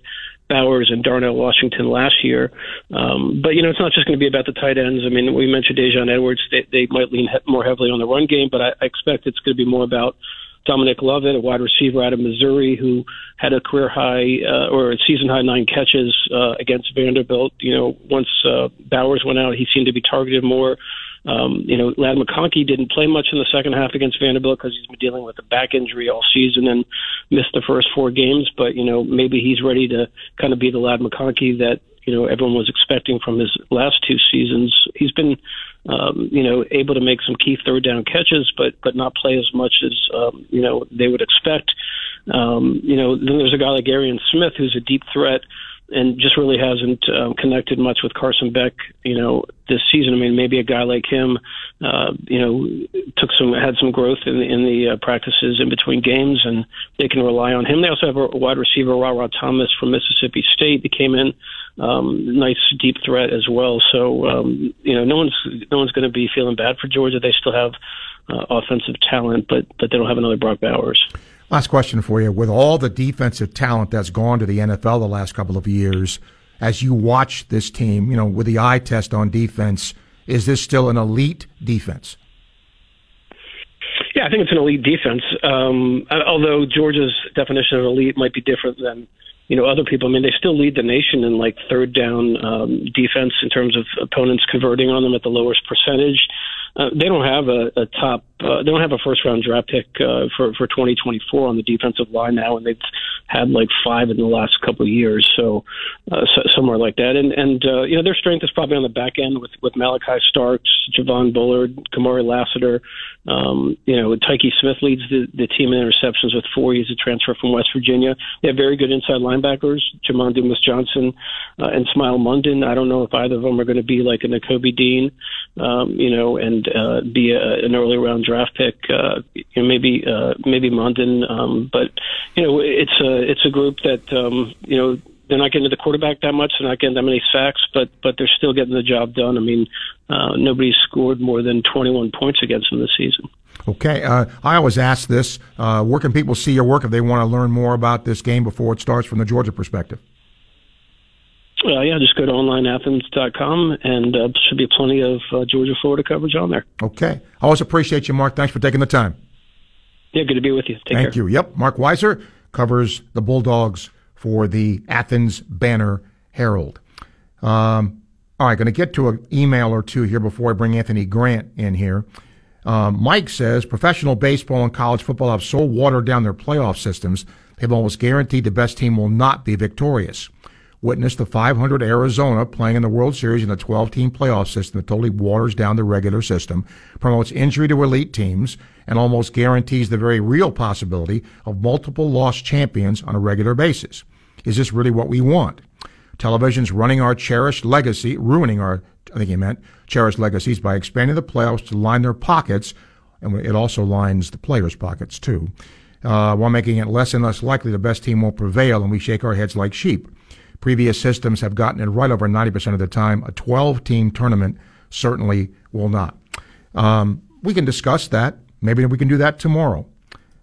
Bowers and Darnell Washington last year. Um, but you know, it's not just going to be about the tight ends. I mean, we mentioned Daijun Edwards; they, they might lean more heavily on the run game, but I, I expect it's going to be more about Dominic Lovett, a wide receiver out of Missouri, who had a career high uh, or a season high nine catches uh, against Vanderbilt. You know, once uh, Bowers went out, he seemed to be targeted more. Um, you know, Ladd McConkey didn't play much in the second half against Vanderbilt because he's been dealing with a back injury all season and missed the first four games. But you know, maybe he's ready to kind of be the Ladd McConkey that you know everyone was expecting from his last two seasons. He's been um, you know able to make some key third down catches, but but not play as much as um, you know they would expect. Um, you know, then there's a guy like Arian Smith who's a deep threat and just really hasn't um, connected much with Carson Beck, you know, this season. I mean, maybe a guy like him, uh, you know, took some had some growth in the, in the uh, practices in between games, and they can rely on him. They also have a wide receiver, Ra Thomas from Mississippi State, that came in, um, nice deep threat as well. So, um, you know, no one's no one's going to be feeling bad for Georgia. They still have uh, offensive talent, but but they don't have another Brock Bowers. Last question for you. With all the defensive talent that's gone to the NFL the last couple of years, as you watch this team, you know, with the eye test on defense, is this still an elite defense? Yeah, I think it's an elite defense. Um, although Georgia's definition of elite might be different than you know other people. I mean, they still lead the nation in like third down um, defense in terms of opponents converting on them at the lowest percentage. Uh, they don't have a, a top uh, they don't have a first round draft pick uh, for for 2024 on the defensive line now, and they've had like five in the last couple of years, so, uh, so somewhere like that. And and uh, you know their strength is probably on the back end with with Malaki Starks, Javon Bullard, Kamari Lassiter. Um, you know, Tykee Smith leads the, the team in interceptions with four. He's a transfer from West Virginia. They have very good inside linebackers, Jamon Dumas Johnson uh, and Smael Mondon. I don't know if either of them are going to be like a Nakobe Dean, um, you know, and uh, be a, an early round draft pick. Uh, you know, maybe uh, maybe Mondon, um, but you know it's a it's a group that um, you know they're not getting to the quarterback that much. They're not getting that many sacks, but but they're still getting the job done. I mean, uh, nobody's scored more than 21 points against them this season. Okay, uh, I always ask this: uh, Where can people see your work if they want to learn more about this game before it starts from the Georgia perspective? Uh, yeah, just go to onlineathens.com and uh, should be plenty of uh, Georgia Florida coverage on there. Okay. I always appreciate you, Mark. Thanks for taking the time. Yeah, good to be with you. Take Thank care. you. Yep. Marc Weiszer covers the Bulldogs for the Athens Banner Herald. Um, all right, going to get to an email or two here before I bring Anthony Grant in here. Um, Mike says professional baseball and college football have so watered down their playoff systems, they've almost guaranteed the best team will not be victorious. Witness the 500 Arizona playing in the World Series in a 12 team playoff system that totally waters down the regular system, promotes injury to elite teams, and almost guarantees the very real possibility of multiple lost champions on a regular basis. Is this really what we want? Television's running our cherished legacy, ruining our, I think he meant, cherished legacies by expanding the playoffs to line their pockets, and it also lines the players' pockets too, uh, while making it less and less likely the best team will prevail and we shake our heads like sheep. Previous systems have gotten it right over 90% of the time. A 12 team tournament certainly will not. Um, we can discuss that. Maybe we can do that tomorrow.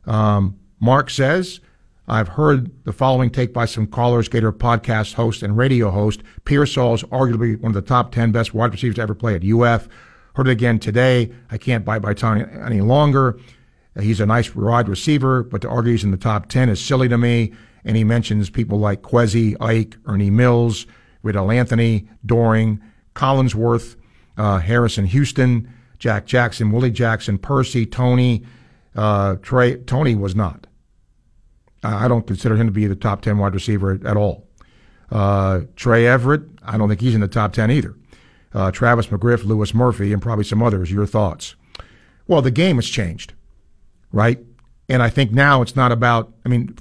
Um, Mark says, I've heard the following take by some callers, Gator podcast host and radio host. Pearsall is arguably one of the top 10 best wide receivers to ever play at UF. Heard it again today. I can't bite my tongue any longer. He's a nice wide receiver, but to argue he's in the top 10 is silly to me and he mentions people like Kwesi, Ike, Ernie Mills, Reidel Anthony, Doering, Collinsworth, uh, Harrison Houston, Jack Jackson, Willie Jackson, Percy, Tony, uh, Trey. Tony was not. I don't consider him to be the top 10 wide receiver at all. Uh, Trey Everett, I don't think he's in the top 10 either. Uh, Travis McGriff, Louis Murphy, and probably some others. Your thoughts? Well, the game has changed, right? And I think now it's not about, I mean,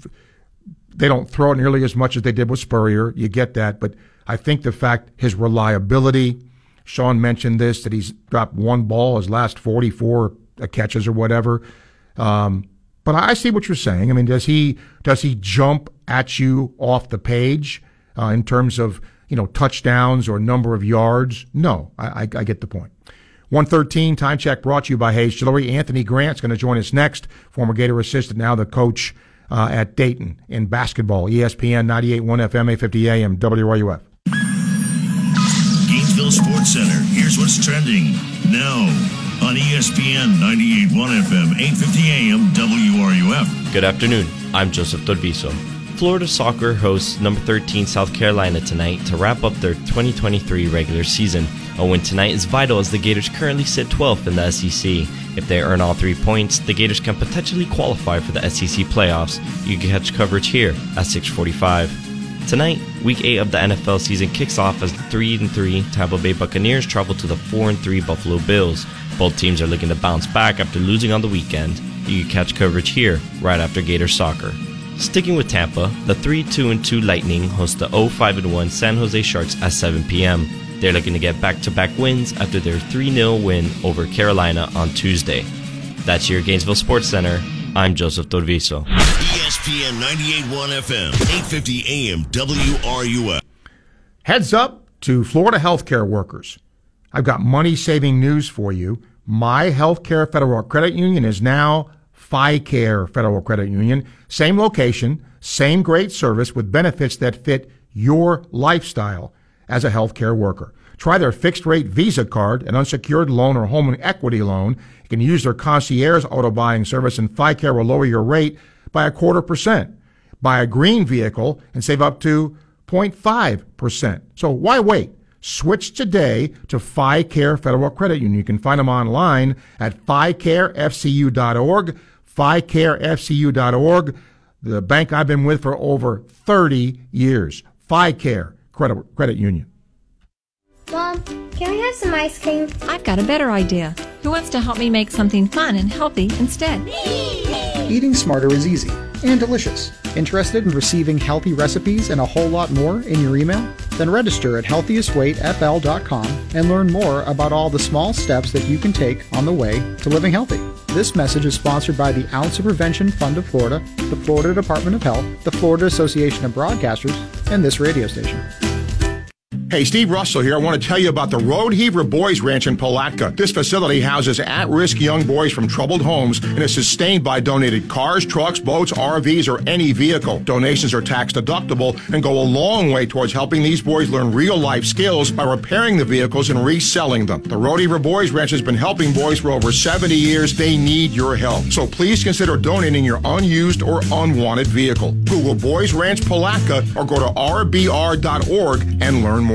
they don't throw it nearly as much as they did with Spurrier. You get that. But I think the fact his reliability, Sean mentioned this, that he's dropped one ball his last 44 catches or whatever. Um, but I see what you're saying. I mean, does he does he jump at you off the page uh, in terms of you know touchdowns or number of yards? No, I, I, I get the point. 113 time check brought to you by Hayes Jewelry. Anthony Grant's going to join us next. Former Gator assistant, now the coach uh, at Dayton in basketball. ESPN 98.1 FM, 850 AM, WRUF. Gainesville Sports Center. Here's what's trending now on ESPN 98.1 FM, 850 AM, WRUF. Good afternoon. I'm Joseph Torviso. Florida soccer hosts number 13 South Carolina tonight to wrap up their 2023 regular season. A win tonight is vital as the Gators currently sit 12th in the SEC. If they earn all three points, the Gators can potentially qualify for the SEC playoffs. You can catch coverage here at 645. Tonight, week 8 of the NFL season kicks off as the 3 and 3 Tampa Bay Buccaneers travel to the 4 and 3 Buffalo Bills. Both teams are looking to bounce back after losing on the weekend. You can catch coverage here right after Gators soccer. Sticking with Tampa, the 3 2 and 2 Lightning host the 0 5 1 San Jose Sharks at 7 p.m. They're looking to get back to back wins after their 3 0 win over Carolina on Tuesday. That's your Gainesville Sports Center. I'm Joseph Torviso. ESPN 98.1 FM, 850 AM, WRUF. Heads up to Florida healthcare workers. I've got money saving news for you. My Healthcare Federal Credit Union is now FICARE Federal Credit Union. Same location, same great service with benefits that fit your lifestyle as a healthcare worker. Try their fixed rate Visa card, an unsecured loan or home equity loan. You can use their concierge auto buying service and FICARE will lower your rate by a quarter percent. Buy a green vehicle and save up to 0.5%. So why wait? Switch today to FICARE Federal Credit Union. You can find them online at FICAREFCU.org FICAREFCU.org, the bank I've been with for over 30 years. FICARE Credit, Credit Union. Mom, can we have some ice cream? I've got a better idea. Who wants to help me make something fun and healthy instead? Eating smarter is easy and delicious. Interested in receiving healthy recipes and a whole lot more in your email? Then register at healthiestweightfl.com and learn more about all the small steps that you can take on the way to living healthy. This message is sponsored by the Ounce of Prevention Fund of Florida, the Florida Department of Health, the Florida Association of Broadcasters, and this radio station. Hey, Steve Russell here. I want to tell you about the Rodeheaver Boys Ranch in Palatka. This facility houses at-risk young boys from troubled homes and is sustained by donated cars, trucks, boats, RVs, or any vehicle. Donations are tax deductible and go a long way towards helping these boys learn real life skills by repairing the vehicles and reselling them. The Rodeheaver Boys Ranch has been helping boys for over 70 years. They need your help. So please consider donating your unused or unwanted vehicle. Google Boys Ranch Palatka or go to rbr.org and learn more.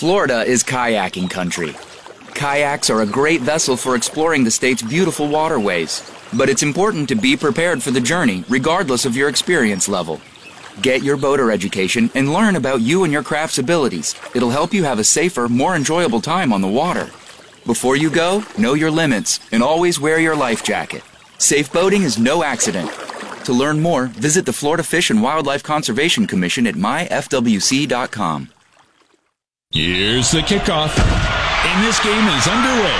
Florida is kayaking country. Kayaks are a great vessel for exploring the state's beautiful waterways, but it's important to be prepared for the journey regardless of your experience level. Get your boater education and learn about you and your craft's abilities. It'll help you have a safer, more enjoyable time on the water. Before you go, know your limits and always wear your life jacket. Safe boating is no accident. To learn more, visit the Florida Fish and Wildlife Conservation Commission at myfwc.com. Here's the kickoff, and this game is underway.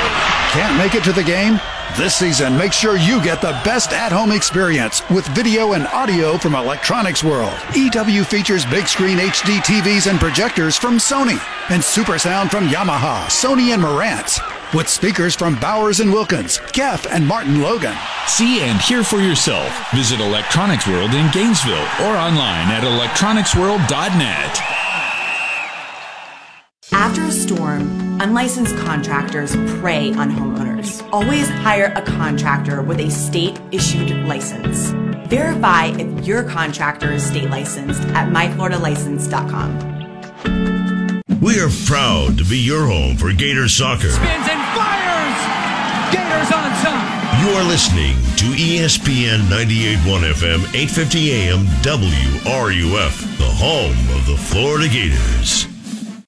Can't make it to the game? This season, make sure you get the best at home experience with video and audio from Electronics World. EW features big screen HD TVs and projectors from Sony, and super sound from Yamaha, Sony, and Marantz. With speakers from Bowers and Wilkins, KEF, and Martin Logan. See and hear for yourself. Visit Electronics World in Gainesville or online at electronicsworld.net. After a storm, unlicensed contractors prey on homeowners. Always hire a contractor with a state issued license. Verify if your contractor is state licensed at myfloridalicense.com. We are proud to be your home for Gator soccer. Spins and fires! Gators on top! You are listening to ESPN 98.1 FM, 850 AM, WRUF, the home of the Florida Gators.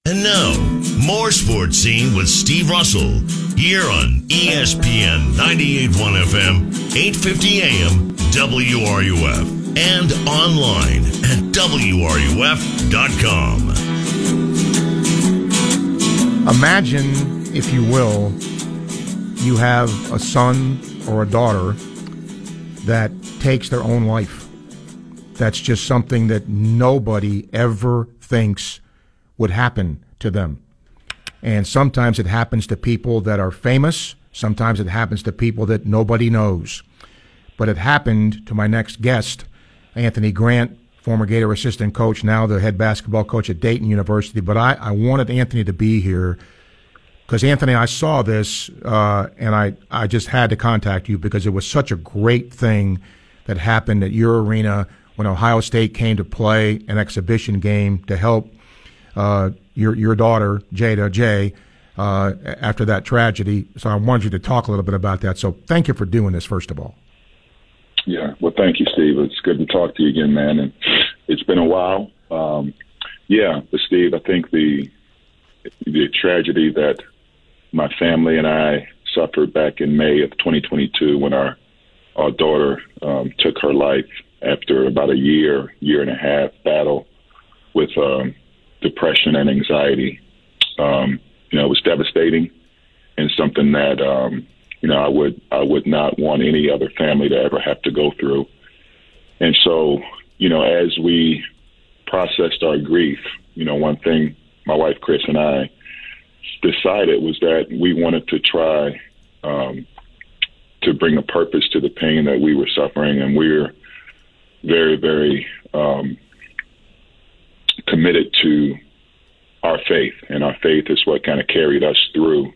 And now, more sports scene with Steve Russell here on ESPN 98.1 FM, 8:50 AM, WRUF, and online at WRUF.com. Imagine, if you will, you have a son or a daughter that takes their own life. That's just something that nobody ever thinks would happen to them. And sometimes it happens to people that are famous, sometimes it happens to people that nobody knows. But it happened to my next guest, Anthony Grant, former Gator assistant coach, now the head basketball coach at Dayton University. But I, I wanted Anthony to be here because, Anthony, I saw this uh, and I, I just had to contact you because it was such a great thing that happened at your arena when Ohio State came to play an exhibition game to help uh, your your daughter Jada Jay uh, after that tragedy. So I wanted you to talk a little bit about that. So thank you for doing this, first of all. Yeah, well, thank you, Steve. It's good to talk to you again, man. And it's been a while. Um, yeah, but Steve, I think the the tragedy that my family and I suffered back in May of 2022 when our our daughter um, took her life after about a year, year and a half battle with um, depression and anxiety. Um, you know, it was devastating and something that um, you know I would I would not want any other family to ever have to go through. And so, you know, as we processed our grief, you know, one thing my wife Chris and I decided was that we wanted to try um, to bring a purpose to the pain that we were suffering, and we're very, very um, committed to our faith, and our faith is what kind of carried us through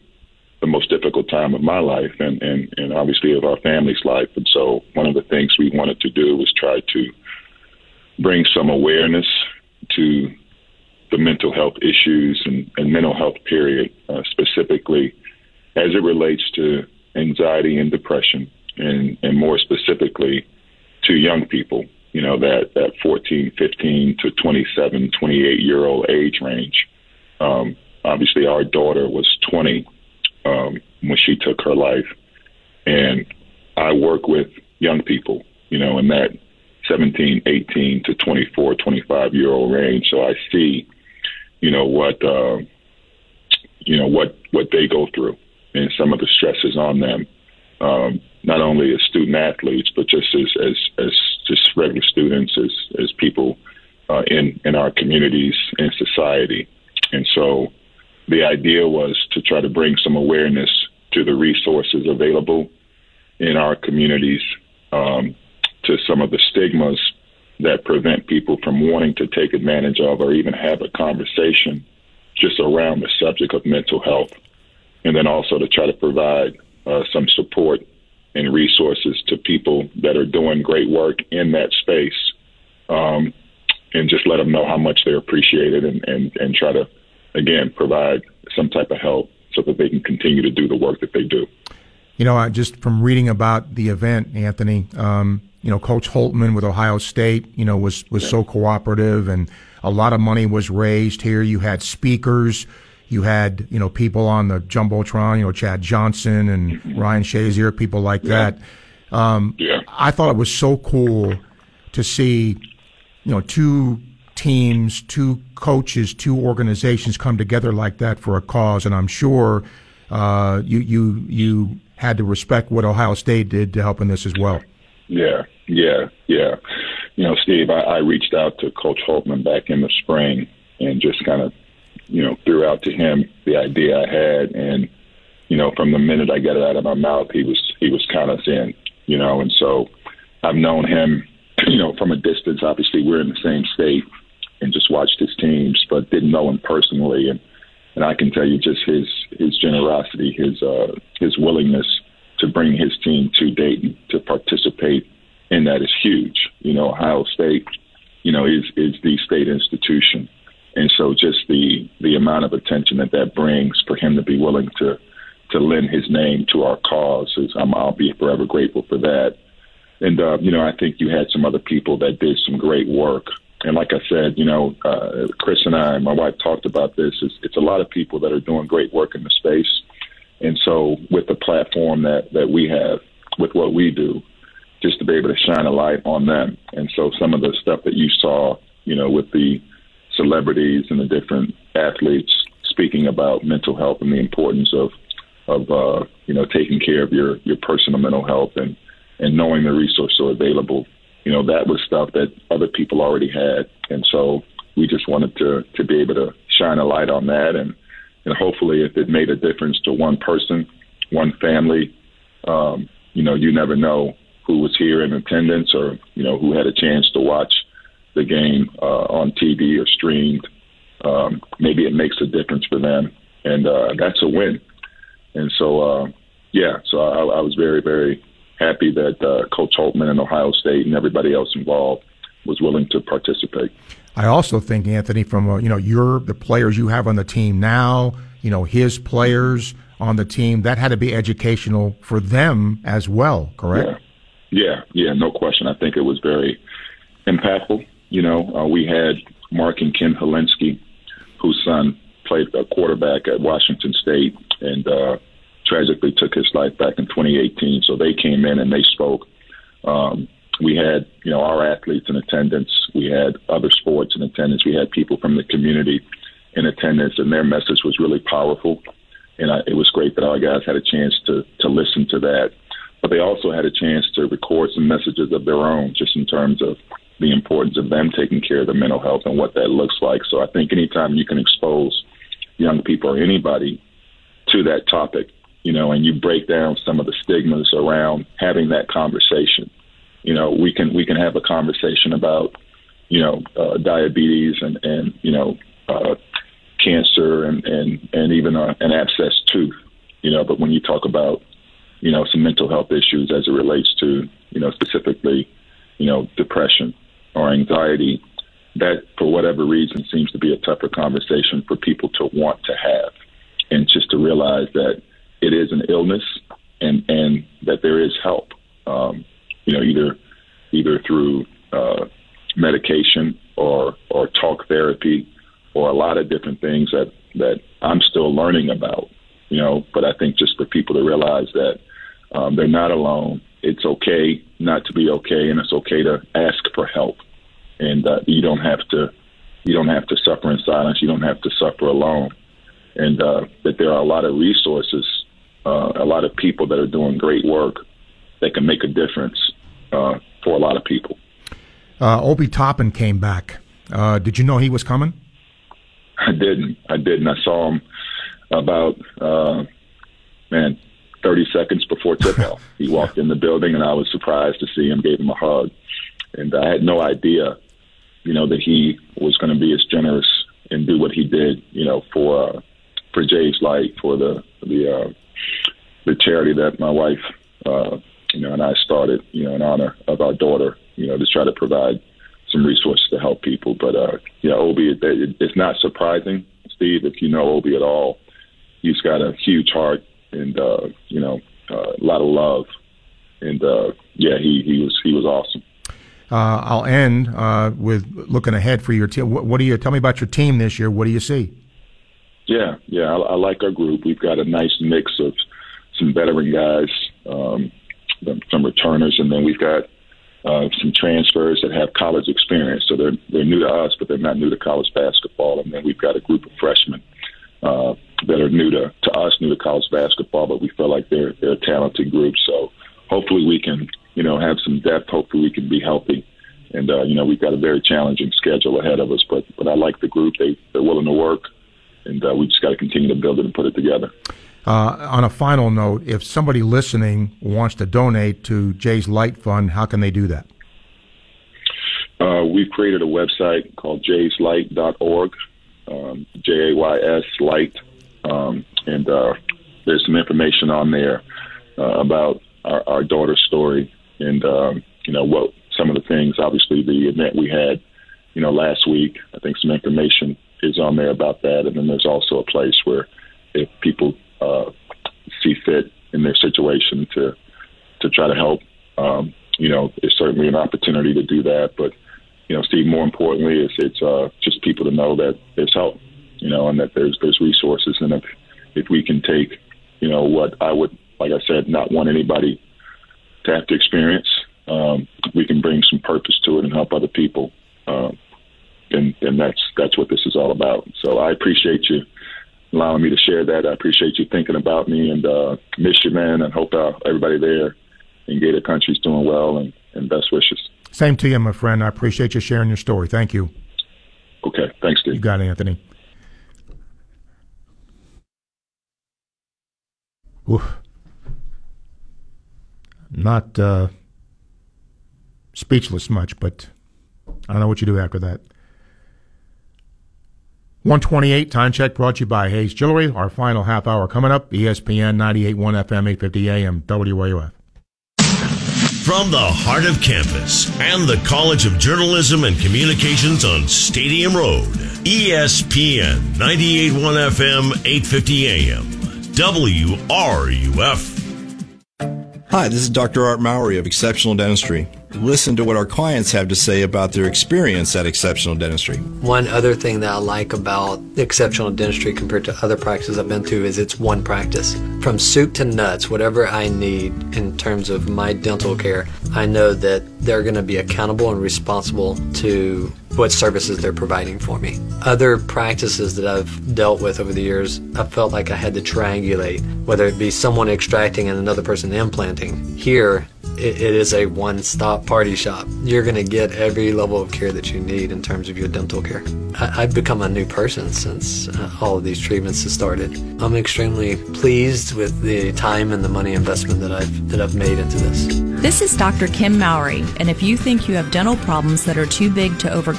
the most difficult time of my life and, and, and obviously of our family's life. And so one of the things we wanted to do was try to bring some awareness to the mental health issues and, and mental health period, uh, specifically as it relates to anxiety and depression, and, and more specifically to young people you know, that, that 14, 15 to 27, 28 year old age range. Um, obviously, our daughter was 20 um, when she took her life. And I work with young people, you know, in that 17, 18 to 24, 25 year old range. So I see, you know, what, uh, you know, what, what they go through and some of the stresses on them. Um, not only as student athletes, but just as, as, as just regular students, as as people uh, in in our communities and society. And so the idea was to try to bring some awareness to the resources available in our communities, um, to some of the stigmas that prevent people from wanting to take advantage of or even have a conversation just around the subject of mental health. And then also to try to provide uh, some support and resources to people that are doing great work in that space. Um, and just let them know how much they're appreciated and, and, and try to, again, provide some type of help so that they can continue to do the work that they do. You know, just from reading about the event, Anthony, um, you know, Coach Holtmann with Ohio State, you know, was, was so cooperative and a lot of money was raised here. You had speakers. You had, you know, people on the Jumbotron, you know, Chad Johnson and mm-hmm. Ryan Shazier, people like yeah. that. Um, yeah. I thought it was so cool to see, you know, two teams, two coaches, two organizations come together like that for a cause. And I'm sure uh, you you you had to respect what Ohio State did to help in this as well. Yeah, yeah, yeah. You know, Steve, I, I reached out to Coach Holtmann back in the spring and just kind of, you know, threw out to him the idea I had, and you know, from the minute I got it out of my mouth, he was he was kind of in, you know, and so I've known him, you know, from a distance. Obviously, we're in the same state, and just watched his teams, but didn't know him personally, and and I can tell you just his his generosity, his uh, his willingness to bring his team to Dayton to participate in that is huge. You know, Ohio State, you know, is is the state institution, and so just the the amount of attention that that brings for him to be willing to to lend his name to our cause is I'll be forever grateful for that. And uh, you know, I think you had some other people that did some great work. And like I said, you know, uh, Chris and I, my wife talked about this. It's, it's a lot of people that are doing great work in the space. And so, with the platform that that we have, with what we do, just to be able to shine a light on them. And so, some of the stuff that you saw, you know, with the celebrities and the different athletes speaking about mental health and the importance of of uh, you know taking care of your your personal mental health and and knowing the resources are available. You know, that was stuff that other people already had, and so we just wanted to to be able to shine a light on that and and hopefully if it made a difference to one person, one family, um, you know, you never know who was here in attendance or you know who had a chance to watch the game uh, on TV or streamed. Um, maybe it makes a difference for them, and uh, that's a win. And so, uh, yeah, so I, I was very, very happy that uh, Coach Holtmann and Ohio State and everybody else involved was willing to participate. I also think Anthony, from uh, you know your the players you have on the team now, you know his players on the team, that had to be educational for them as well. Correct? Yeah, yeah, yeah no question. I think it was very impactful. You know, uh, we had Mark and Ken Hilinski, whose son played a quarterback at Washington State and uh, tragically took his life back in 2018. So they came in and they spoke. Um, we had, you know, our athletes in attendance. We had other sports in attendance. We had people from the community in attendance, and their message was really powerful. And I, it was great that our guys had a chance to to listen to that. But they also had a chance to record some messages of their own, just in terms of the importance of them taking care of their mental health and what that looks like. So I think anytime you can expose young people or anybody to that topic, you know, and you break down some of the stigmas around having that conversation you know, we can we can have a conversation about, you know, uh, diabetes and and you know, uh, cancer and and and even a, an abscess tooth, you know. But when you talk about, you know, some mental health issues as it relates to, you know, specifically, you know, depression or anxiety, that for whatever reason seems to be a tougher conversation for people to want to have, and just to realize that it is an illness and and that there is help. Um, you know, either either through uh, medication or or talk therapy or a lot of different things that that I'm still learning about. You know, but I think just for people to realize that um, they're not alone. It's okay not to be okay, and it's okay to ask for help. And uh, you don't have to you don't have to suffer in silence. You don't have to suffer alone. And uh, that there are a lot of resources, uh, a lot of people that are doing great work that can make a difference uh, for a lot of people. Uh, Obi Toppin came back. Uh, did you know he was coming? I didn't. I didn't. I saw him about uh, man, 30 seconds before tip off. he walked in the building, and I was surprised to see him. Gave him a hug, and I had no idea, you know, that he was going to be as generous and do what he did, you know, for uh, for Jay's Light, for the the uh, the charity that my wife, uh, you know, and I started, you know, in honor of our daughter, you know, to try to provide some resources to help people. But uh, yeah, Obi, it, it, it's not surprising, Steve, if you know Obi at all. He's got a huge heart and uh, you know uh, a lot of love, and uh, yeah, he he was he was awesome. Uh, I'll end uh, with looking ahead for your team. What, what, do you tell me about your team this year? What do you see? Yeah, yeah, I, I like our group. We've got a nice mix of some veteran guys, um, some returners, and then we've got uh, some transfers that have college experience. So they're they're new to us, but they're not new to college basketball. And then we've got a group of freshmen uh, that are new to, to us, new to college basketball, but we feel like they're they're a talented group. So hopefully we can, you know, have some depth. Hopefully we can be healthy. And uh, you know, we've got a very challenging schedule ahead of us, but but I like the group. They they're willing to work, and uh, we just got to continue to build it and put it together. Uh, on a final note, if somebody listening wants to donate to Jay's Light Fund, how can they do that? Uh, we've created a website called jayslight.org, um, J A Y S Light um, and uh, there's some information on there uh, about our, our daughter's story and um, you know what some of the things. Obviously, the event we had, you know, last week. I think some information is on there about that, and then there's also a place where if people uh, see fit in their situation to to try to help, um, you know, it's certainly an opportunity to do that. But you know, Steve, more importantly, is it's uh, just people to know that there's help you know, and that there's there's resources, and if if we can take, you know, what I would, like I said, not want anybody to have to experience, um, we can bring some purpose to it and help other people. Um, and and that's that's what this is all about. So I appreciate you allowing me to share that. I appreciate you thinking about me and uh, miss you, man, and hope uh, everybody there in Gator Country is doing well and, and best wishes. Same to you, my friend. I appreciate you sharing your story. Thank you. Okay. Thanks, Steve. You got it, Anthony. Oof. Not uh, speechless much, but I don't know what you do after that. 128 time check brought to you by Hayes Jewelry. Our final half hour coming up. ESPN 98.1 FM 850 AM WRUF. From the heart of campus and the College of Journalism and Communications on Stadium Road, ESPN 98.1 FM 850 AM WRUF. Hi, this is Dr. Art Mowry of Exceptional Dentistry. Listen to what our clients have to say about their experience at Exceptional Dentistry. One other thing that I like about Exceptional Dentistry compared to other practices I've been to is it's one practice. From soup to nuts, whatever I need in terms of my dental care, I know that they're going to be accountable and responsible to what services they're providing for me. Other practices that I've dealt with over the years, I felt like I had to triangulate, whether it be someone extracting and another person implanting. Here, it, it is a one stop party shop. You're going to get every level of care that you need in terms of your dental care. I, have become a new person since uh, all of these treatments have started. I'm extremely pleased with the time and the money investment that I've, that I've made into this. This is Dr. Kim Mowry, and if you think you have dental problems that are too big to overcome,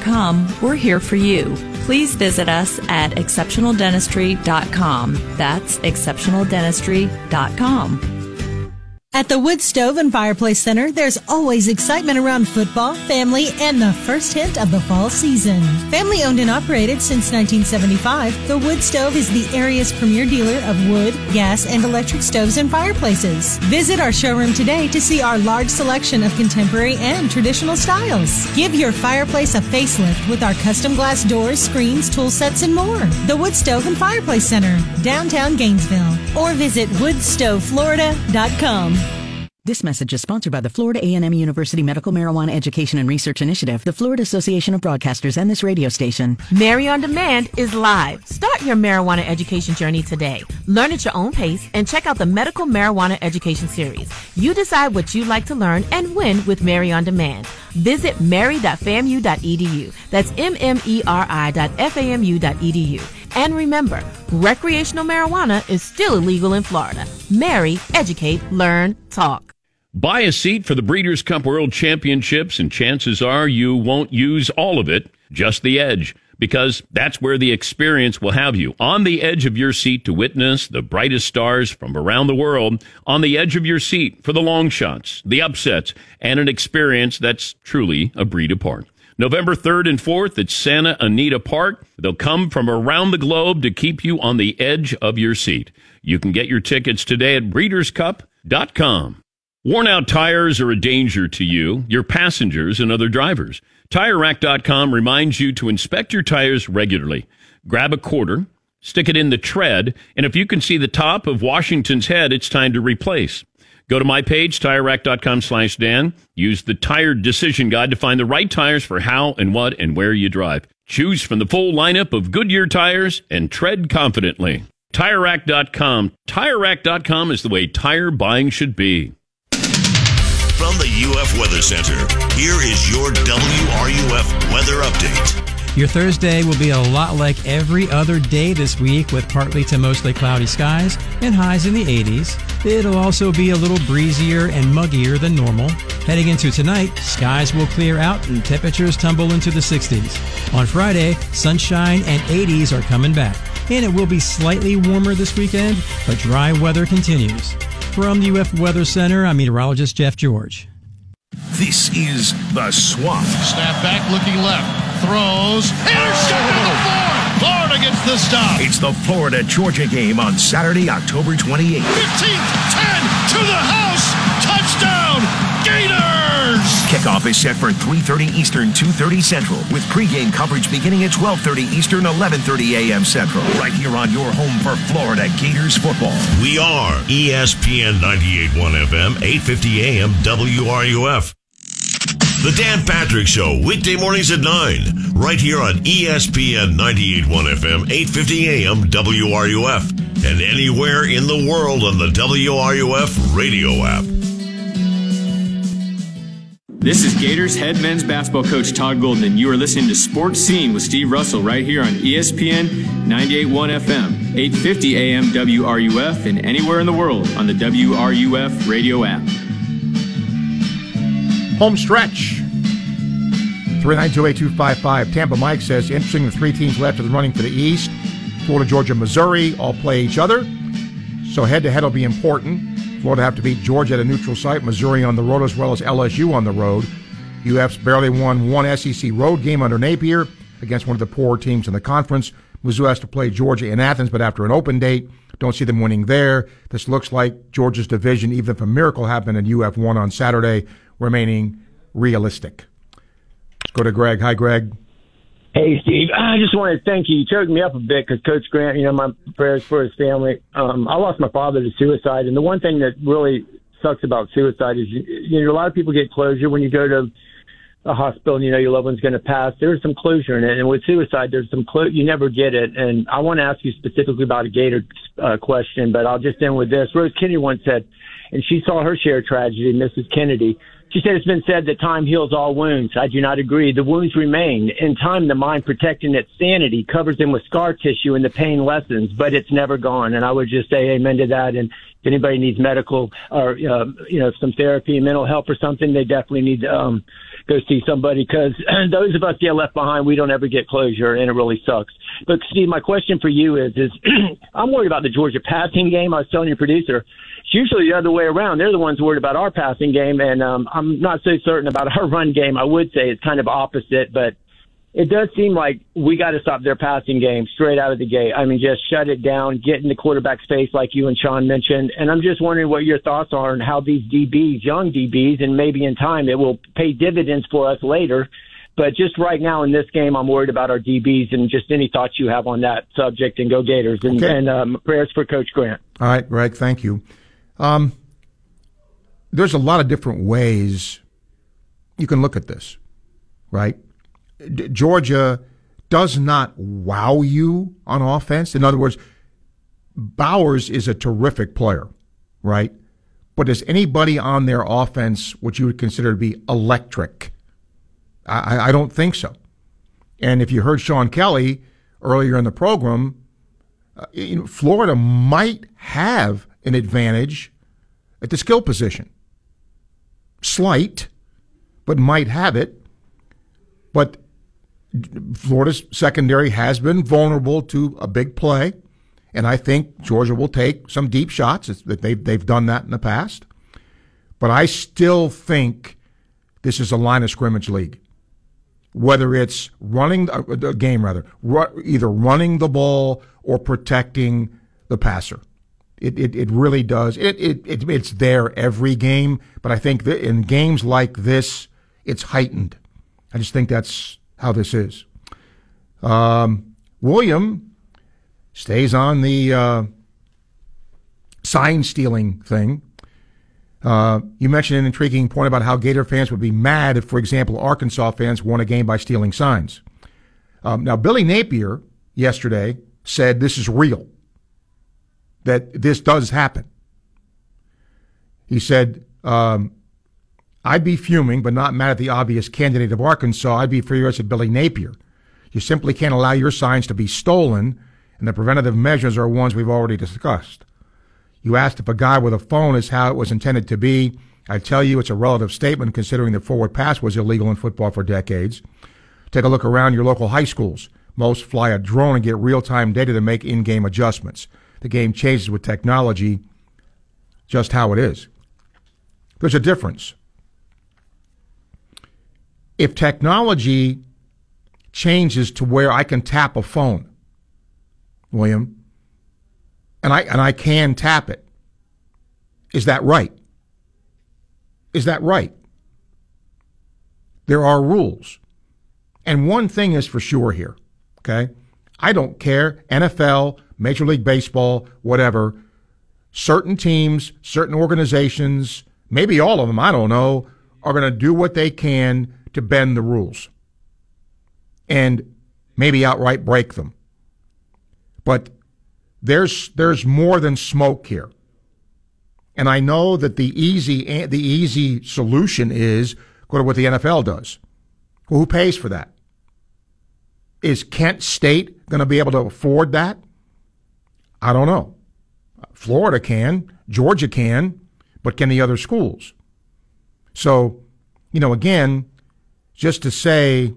we're here for you. Please visit us at exceptionaldentistry.com. That's exceptionaldentistry.com. At the Wood Stove and Fireplace Center, there's always excitement around football, family, and the first hint of the fall season. Family owned and operated since 1975, the Wood Stove is the area's premier dealer of wood, gas, and electric stoves and fireplaces. Visit our showroom today to see our large selection of contemporary and traditional styles. Give your fireplace a facelift with our custom glass doors, screens, tool sets, and more. The Wood Stove and Fireplace Center, downtown Gainesville, or visit woodstoveflorida.com. This message is sponsored by the Florida A&M University Medical Marijuana Education and Research Initiative, the Florida Association of Broadcasters, and this radio station. Mary on Demand is live. Start your marijuana education journey today. Learn at your own pace and check out the Medical Marijuana Education Series. You decide what you'd like to learn and when with Mary on Demand. Visit mary.famu.edu. That's M-M-E-R-I.famu.edu And remember, recreational marijuana is still illegal in Florida. Mary, educate, learn, talk. Buy a seat for the Breeders' Cup World Championships, and chances are you won't use all of it, just the edge because that's where the experience will have you on the edge of your seat to witness the brightest stars from around the world, on the edge of your seat for the long shots, the upsets, and an experience that's truly a breed apart. November 3rd and 4th at Santa Anita Park. They'll come from around the globe to keep you on the edge of your seat. You can get your tickets today at breederscup.com. Worn out tires are a danger to you, your passengers, and other drivers. TireRack.com reminds you to inspect your tires regularly. Grab a quarter, stick it in the tread, and if you can see the top of Washington's head, it's time to replace. Go to my page, TireRack.com slash Dan. Use the Tire Decision Guide to find the right tires for how and what and where you drive. Choose from the full lineup of Goodyear tires and tread confidently. TireRack.com. TireRack.com is the way tire buying should be. From the UF Weather Center, here is your WRUF weather update. Your Thursday will be a lot like every other day this week with partly to mostly cloudy skies and highs in the 80s. It'll also be a little breezier and muggier than normal. Heading into tonight, skies will clear out and temperatures tumble into the 60s. On Friday, sunshine and 80s are coming back. And it will be slightly warmer this weekend, but dry weather continues. From the UF Weather Center, I'm meteorologist Jeff George. This is the Swamp. Snap back, looking left, throws, intercepted oh. the four. Florida gets the stop. It's the Florida Georgia game on Saturday, October 28th. 15, 10 to the house, touchdown, Gators! Kickoff is set for 3.30 Eastern, 2.30 Central, with pregame coverage beginning at 12.30 Eastern, 11.30 a.m. Central, right here on your home for Florida Gators football. We are ESPN 98.1 FM, 8.50 a.m. WRUF. The Dan Patrick Show, weekday mornings at 9, right here on ESPN 98.1 FM, 8.50 a.m. WRUF, and anywhere in the world on the WRUF radio app. This is Gators head men's basketball coach Todd Golden, and you are listening to Sports Scene with Steve Russell right here on ESPN 98.1 FM, 850 AM WRUF, and anywhere in the world on the WRUF radio app. Home stretch. 3928255. Tampa Mike says, interesting, the three teams left in the running for the East. Florida, Georgia, Missouri all play each other. So head to head will be important. Florida have to beat Georgia at a neutral site, Missouri on the road, as well as LSU on the road. UF's barely won one SEC road game under Napier against one of the poor teams in the conference. Mizzou has to play Georgia in Athens, but after an open date, don't see them winning there. This looks like Georgia's division, even if a miracle happened and UF won on Saturday, remaining realistic. Let's go to Greg. Hi, Greg. Hey, Steve. I just want to thank you. You choked me up a bit because Coach Grant, you know, my prayers for his family. Um, I lost my father to suicide, and the one thing that really sucks about suicide is, you, you know, a lot of people get closure when you go to a hospital and you know your loved one's going to pass. There's some closure in it, and with suicide, there's some clo- you never get it. And I want to ask you specifically about a Gator uh, question, but I'll just end with this. Rose Kennedy once said, and she saw her share of tragedy, Mrs. Kennedy she said it's been said that time heals all wounds. I do not agree. The wounds remain. In time, the mind protecting its sanity covers them with scar tissue and the pain lessens, but it's never gone. And I would just say amen to that. And anybody needs medical or, uh, you know, some therapy, mental help or something, they definitely need to, um, go see somebody because those of us get left behind, we don't ever get closure and it really sucks. But Steve, my question for you is, is I'm worried about the Georgia passing game. I was telling your producer, it's usually the other way around. They're the ones worried about our passing game, and um, I'm not so certain about our run game. I would say it's kind of opposite, but it does seem like we got to stop their passing game straight out of the gate. I mean, just shut it down, get in the quarterback space like you and Sean mentioned. And I'm just wondering what your thoughts are on how these DBs, young DBs, and maybe in time it will pay dividends for us later. But just right now in this game, I'm worried about our DBs and just any thoughts you have on that subject. And go Gators and, okay. and um, prayers for Coach Grant. All right, Greg, thank you. Um, there's a lot of different ways you can look at this, right? D- Georgia does not wow you on offense. In other words, Bowers is a terrific player, right? But is anybody on their offense what you would consider to be electric? I, I don't think so. And if you heard Sean Kelley earlier in the program, uh, know, Florida might have an advantage at the skill position. Slight, but might have it. But Florida's secondary has been vulnerable to a big play, and I think Georgia will take some deep shots. That they've they've done that in the past, but I still think this is a line of scrimmage league. Whether it's running the uh, game, rather either running the ball or protecting the passer. It, it, it really does. It, it, it, it's there every game, but I think that in games like this, it's heightened. I just think that's how this is. Um, William stays on the uh, sign stealing thing. Uh, you mentioned an intriguing point about how Gator fans would be mad if, for example, Arkansas fans won a game by stealing signs. Um, now, Billy Napier yesterday said this is real, that this does happen. He said, um, I'd be fuming, but not mad at the obvious candidate of Arkansas. I'd be furious at Billy Napier. You simply can't allow your signs to be stolen, and the preventative measures are ones we've already discussed. You asked if a guy with a phone is how it was intended to be. I tell you it's a relative statement considering the forward pass was illegal in football for decades. Take a look around your local high schools. Most fly a drone and get real time data to make in game adjustments. The game changes with technology, just how it is. There's a difference. If technology changes to where I can tap a phone, William, and I and I can tap it, is that right? Is that right? There are rules. And one thing is for sure here. Okay. I don't care. NFL, Major League Baseball, whatever. Certain teams, certain organizations, maybe all of them, I don't know, are going to do what they can to bend the rules and maybe outright break them. But there's there's more than smoke here. And I know that the easy the easy solution is go to what the NFL does. Well, who pays for that? Is Kent State going to be able to afford that? I don't know. Florida can, Georgia can, but can the other schools? So, you know, again, just to say,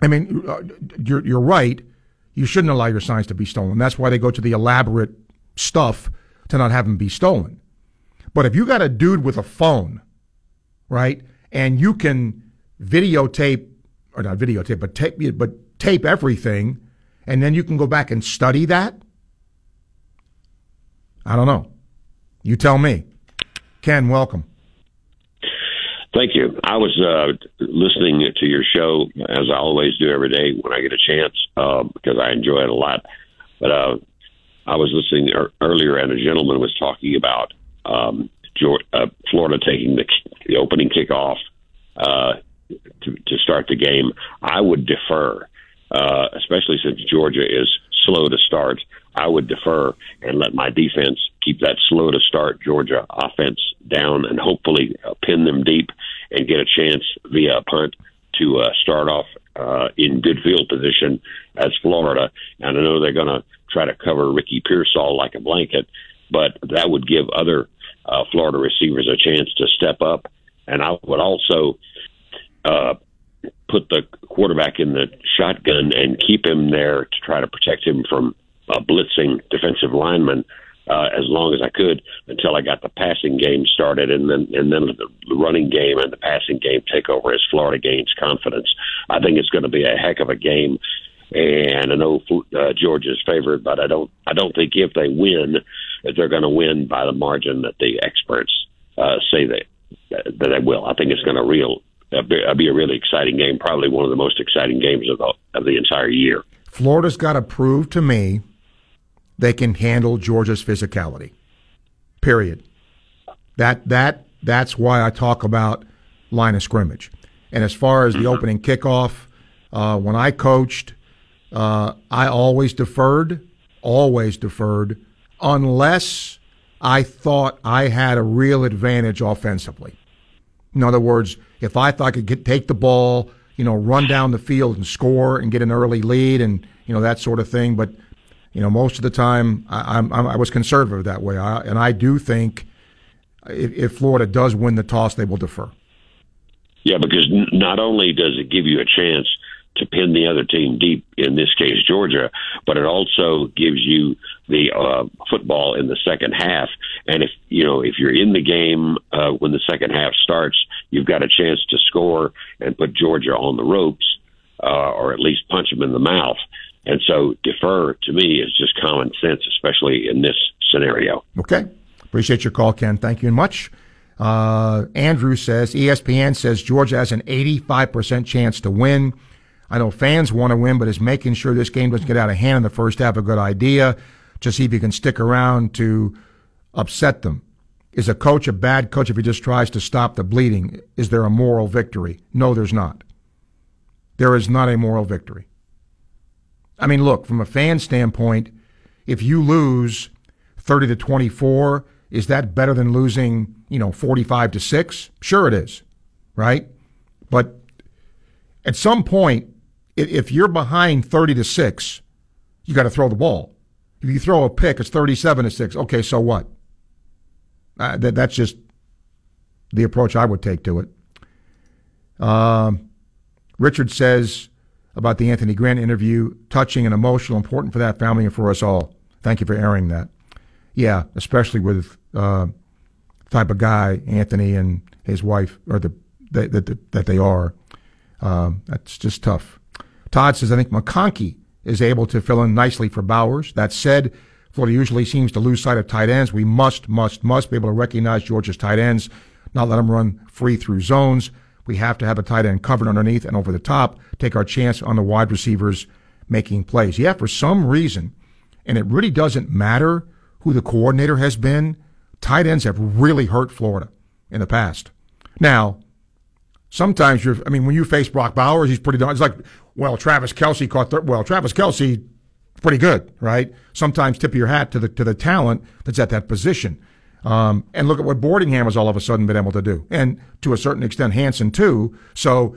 I mean, uh, you're, you're right. You shouldn't allow your signs to be stolen. That's why they go to the elaborate stuff to not have them be stolen. But if you got a dude with a phone, right, and you can videotape or not videotape, but tape, but tape everything, and then you can go back and study that. I don't know. You tell me. Ken, welcome. Thank you. I was uh, listening to your show as I always do every day when I get a chance uh, because I enjoy it a lot. But uh, I was listening er- earlier, and a gentleman was talking about um, Georgia, uh, Florida taking the, the opening kickoff uh, to, to start the game, I would defer, uh, especially since Georgia is slow to start. I would defer and let my defense keep that slow to start Georgia offense down and hopefully uh, pin them deep and get a chance via a punt to uh, start off uh, in good field position as Florida. And I know they're going to try to cover Ricky Pearsall like a blanket, but that would give other uh, Florida receivers a chance to step up. And I would also uh, put the quarterback in the shotgun and keep him there to try to protect him from a blitzing defensive lineman uh, as long as I could until I got the passing game started, and then and then the running game and the passing game take over as Florida gains confidence. I think it's going to be a heck of a game, and I know uh, Georgia's favored, but I don't I don't think if they win that they're going to win by the margin that the experts uh, say they that they will. I think it's going to real uh, be, be a really exciting game, probably one of the most exciting games of the of the entire year. Florida's got to prove to me they can handle Georgia's physicality. Period. That that that's why I talk about line of scrimmage. And as far as the mm-hmm. opening kickoff, uh, when I coached, uh, I always deferred, always deferred, unless I thought I had a real advantage offensively. In other words, if I thought I could get, take the ball, you know, run down the field and score and get an early lead and you know that sort of thing, but you know, most of the time I, I'm, I was conservative that way, I, and I do think if, if Florida does win the toss, they will defer. Yeah, because not only does it give you a chance to pin the other team deep, in this case Georgia, but it also gives you the uh, football in the second half. And if you know if you're in the game uh, when the second half starts, you've got a chance to score and put Georgia on the ropes, uh, or at least punch them in the mouth. And so defer to me is just common sense, especially in this scenario. Okay. Appreciate your call, Ken. Thank you much. Uh, Andrew says ESPN says Georgia has an 85% chance to win. I know fans want to win, but is making sure this game doesn't get out of hand in the first half a good idea to see if you can stick around to upset them. Is a coach a bad coach if he just tries to stop the bleeding? Is there a moral victory? No, there's not. There is not a moral victory. I mean, look, from a fan standpoint, if you lose 30 to 24, is that better than losing, you know, 45 to 6? Sure it is. Right? But at some point, if you're behind 30 to 6, you got to throw the ball. If you throw a pick, it's 37 to 6. Okay, so what? Uh, that, that's just the approach I would take to it. Um, Richard says about the Anthony Grant interview, touching and emotional, important for that family and for us all. Thank you for airing that. Yeah, especially with uh, type of guy Anthony and his wife, or the that that, that they are. Um, that's just tough. Todd says I think McConkey is able to fill in nicely for Bowers. That said, Florida usually seems to lose sight of tight ends. We must, must, must be able to recognize Georgia's tight ends, not let them run free through zones. We have to have a tight end covered underneath and over the top, take our chance on the wide receivers making plays. Yeah, for some reason, and it really doesn't matter who the coordinator has been, tight ends have really hurt Florida in the past. Now, sometimes you're, I mean, when you face Brock Bowers, he's pretty, it's like, well, Travis Kelce caught, well, Travis Kelce, pretty good, right? Sometimes tip your hat to the, to the talent that's at that position. Um, and look at what Boardingham has all of a sudden been able to do. And to a certain extent, Hanson too. So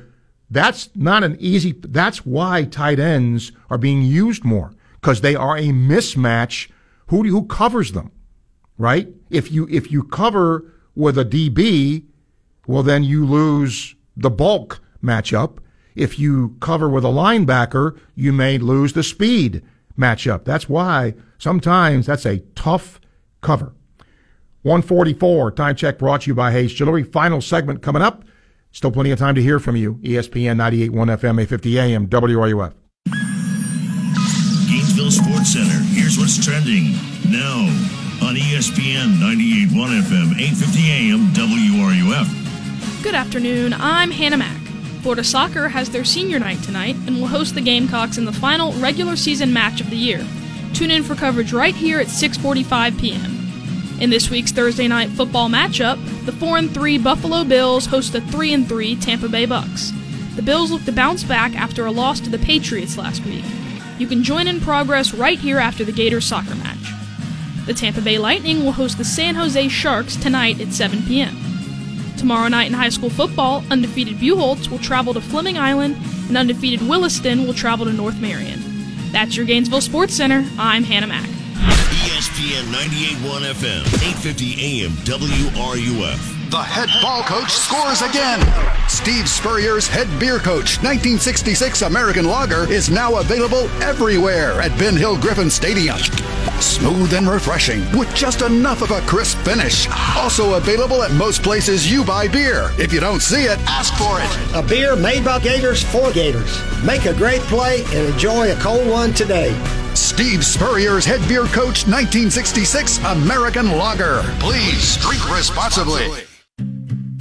that's not an easy, that's why tight ends are being used more because they are a mismatch. Who, do, who covers them, right? If you, if you cover with a DB, well, then you lose the bulk matchup. If you cover with a linebacker, you may lose the speed matchup. That's why sometimes that's a tough cover. 144, time check brought to you by Hayes Jewelry. Final segment coming up. Still plenty of time to hear from you. ESPN 98.1 FM, 850 AM, WRUF. Gainesville Sports Center. Here's what's trending now on ESPN 98.1 FM, 850 AM, WRUF. Good afternoon. I'm Hannah Mack. Florida Soccer has their senior night tonight and will host the Gamecocks in the final regular season match of the year. Tune in for coverage right here at 6:45 p.m. In this week's Thursday night football matchup, the 4 and 3 Buffalo Bills host the 3 and 3 Tampa Bay Bucks. The Bills look to bounce back after a loss to the Patriots last week. You can join in progress right here after the Gators soccer match. The Tampa Bay Lightning will host the San Jose Sharks tonight at 7 p.m. Tomorrow night in high school football, undefeated Buchholz will travel to Fleming Island, and undefeated Williston will travel to North Marion. That's your Gainesville Sports Center. I'm Hannah Mack. ESPN 98.1 FM, 850 AM, WRUF. The head ball coach scores again. Steve Spurrier's head beer coach, 1966 American Lager, is now available everywhere at Ben Hill Griffin Stadium. Smooth and refreshing with just enough of a crisp finish. Also available at most places you buy beer. If you don't see it, ask for it. A beer made by Gators for Gators. Make a great play and enjoy a cold one today. Steve Spurrier's head beer coach, 1966 American Lager. Please drink responsibly.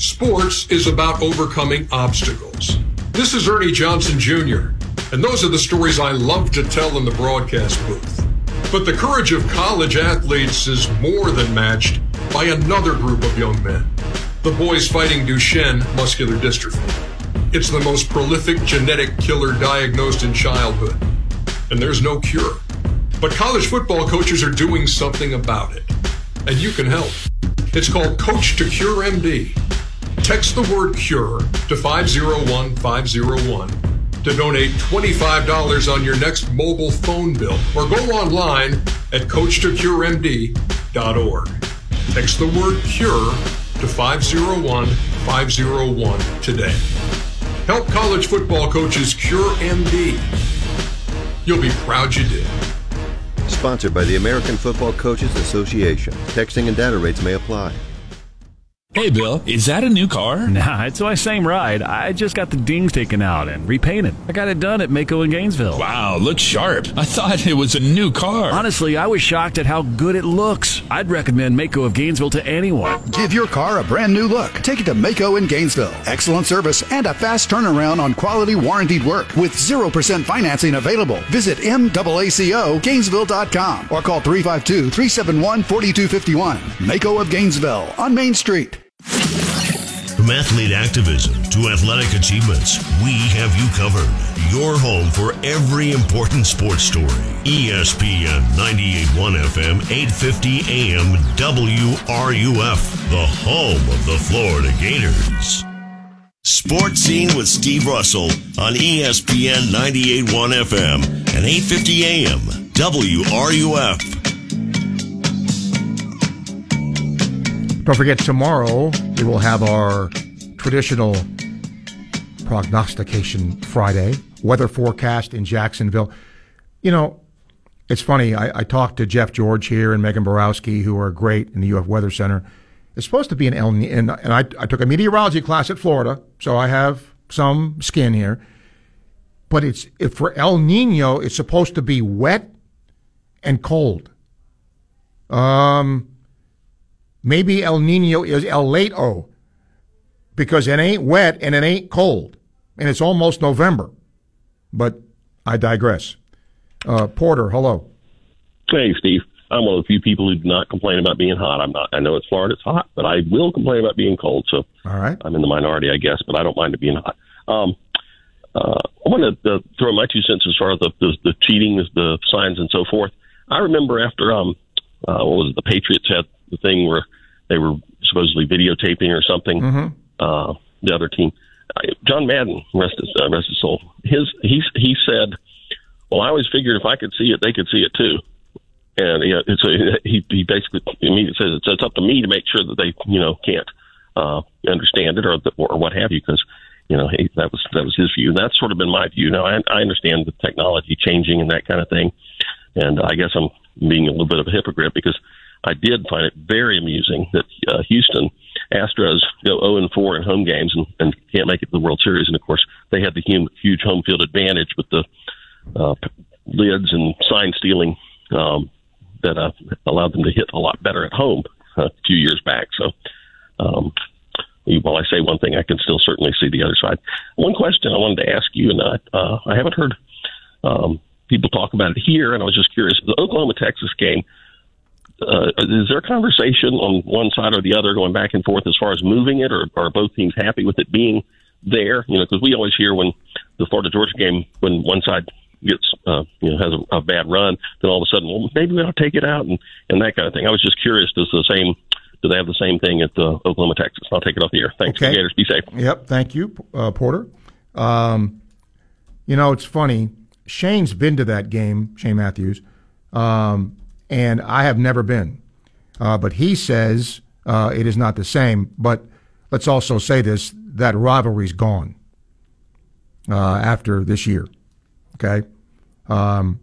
Sports is about overcoming obstacles. This is Ernie Johnson Jr., and those are the stories I love to tell in the broadcast booth. But the courage of college athletes is more than matched by another group of young men the boys fighting Duchenne muscular dystrophy. It's the most prolific genetic killer diagnosed in childhood, and there's no cure. But college football coaches are doing something about it, and you can help. It's called Coach to Cure MD. Text the word CURE to 501501 to donate $25 on your next mobile phone bill or go online at coachtocuremd.org. Text the word CURE to 501 501 today. Help college football coaches cure MD. You'll be proud you did. Sponsored by the American Football Coaches Association. Texting and data rates may apply. Hey, Bill, is that a new car? Nah, it's my same ride. I just got the dings taken out and repainted. I got it done at MAACO in Gainesville. Wow, looks sharp. I thought it was a new car. Honestly, I was shocked at how good it looks. I'd recommend MAACO of Gainesville to anyone. Give your car a brand new look. Take it to MAACO in Gainesville. Excellent service and a fast turnaround on quality warranted work with 0% financing available. Visit MAACO Gainesville.com or call 352 371 4251. MAACO of Gainesville on Main Street. From athlete activism to athletic achievements, we have you covered. Your home for every important sports story. ESPN 98.1 FM, 850 AM, WRUF, the home of the Florida Gators. Sports Scene with Steve Russell on ESPN 98.1 FM and 850 AM, WRUF. Don't forget, tomorrow we will have our traditional prognostication Friday weather forecast in Jacksonville. You know, it's funny. I, I talked to Jeff George here and Megan Borowski, who are great in the UF Weather Center. It's supposed to be an El Nino, and, and I, I took a meteorology class at Florida, so I have some skin here. But it's for El Nino, it's supposed to be wet and cold. Um, maybe El Nino is El Lato because it ain't wet and it ain't cold, and it's almost November. But I digress. Uh, Porter, hello. Hey, Steve. I'm one of the few people who do not complain about being hot. I'm not. I know it's Florida; it's hot, but I will complain about being cold. So, all right, I'm in the minority, I guess, but I don't mind it being hot. Um, uh, I want to uh, throw my two cents as far as the, the, the cheating, the signs, and so forth. I remember after um, uh, what was it? The Patriots had the thing where they were supposedly videotaping or something. Mm-hmm. Uh, the other team, John Madden, rest his uh, rest his soul. His he he said, "Well, I always figured if I could see it, they could see it too." And yeah, it's a, he he basically immediately says it's, it's up to me to make sure that they you know can't uh, understand it or or what have you because you know he, that was that was his view. And that's sort of been my view. Now I, I understand the technology changing and that kind of thing, and I guess I'm being a little bit of a hypocrite because I did find it very amusing that uh, Houston Astros go 0 and 4 in home games and, and can't make it to the World Series. And of course, they had the huge home field advantage with the uh, lids and sign stealing um, that uh, allowed them to hit a lot better at home uh, a few years back. So, um, while I say one thing, I can still certainly see the other side. One question I wanted to ask you, and I, uh, I haven't heard um, people talk about it here, and I was just curious. The Oklahoma Texas game uh, is there a conversation on one side or the other going back and forth as far as moving it, or are both teams happy with it being there? You know, because we always hear when the Florida Georgia game, when one side gets uh, you know has a, a bad run, then all of a sudden, well, maybe we ought to take it out and and that kind of thing. I was just curious, does the same do they have the same thing at uh, Oklahoma, Texas? I'll take it off the air. Thanks, Okay. Gators. Be safe. Yep, thank you, uh, Porter. Um, you know, it's funny. Shane's been to that game, Shane Matthews, um, and I have never been. Uh, but he says uh, it is not the same. But let's also say this that rivalry's gone uh, after this year. Okay? Um,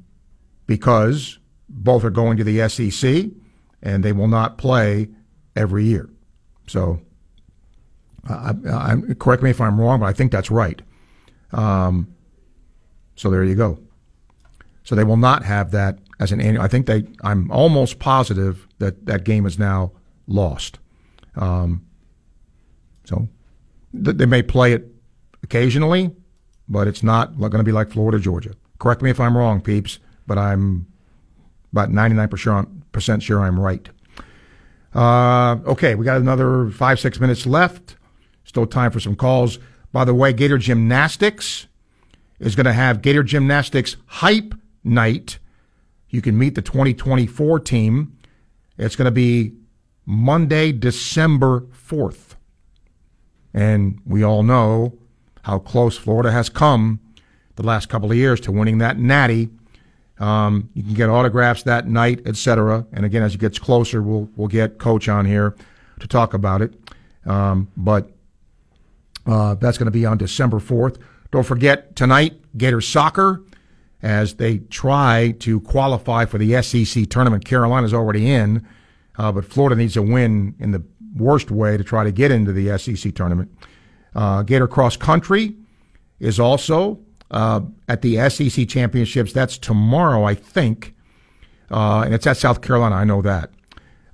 because both are going to the SEC and they will not play every year. So, I, I, correct me if I'm wrong, but I think that's right. Um, so there you go. So they will not have that as an annual. I think they. I'm almost positive that that game is now lost. Um, so th- they may play it occasionally, but it's not going to be like Florida Georgia. Correct me if I'm wrong, peeps, but I'm about 99% sure I'm right. Uh, okay, we got another five, six minutes left. Still time for some calls. By the way, Gator Gymnastics is going to have Gator Gymnastics Hype Night. You can meet the 2024 team. It's going to be Monday, December 4th. And we all know how close Florida has come the last couple of years to winning that natty. Um, you can get autographs that night, etc. And again, as it gets closer, we'll we'll get Coach on here to talk about it. Um, but uh, that's going to be on December fourth. Don't forget tonight, Gator soccer, as they try to qualify for the SEC tournament. Carolina's already in, uh, but Florida needs a win in the worst way to try to get into the SEC tournament. Uh, Gator cross country is also uh, at the SEC championships. That's tomorrow, I think, uh, and it's at South Carolina. I know that.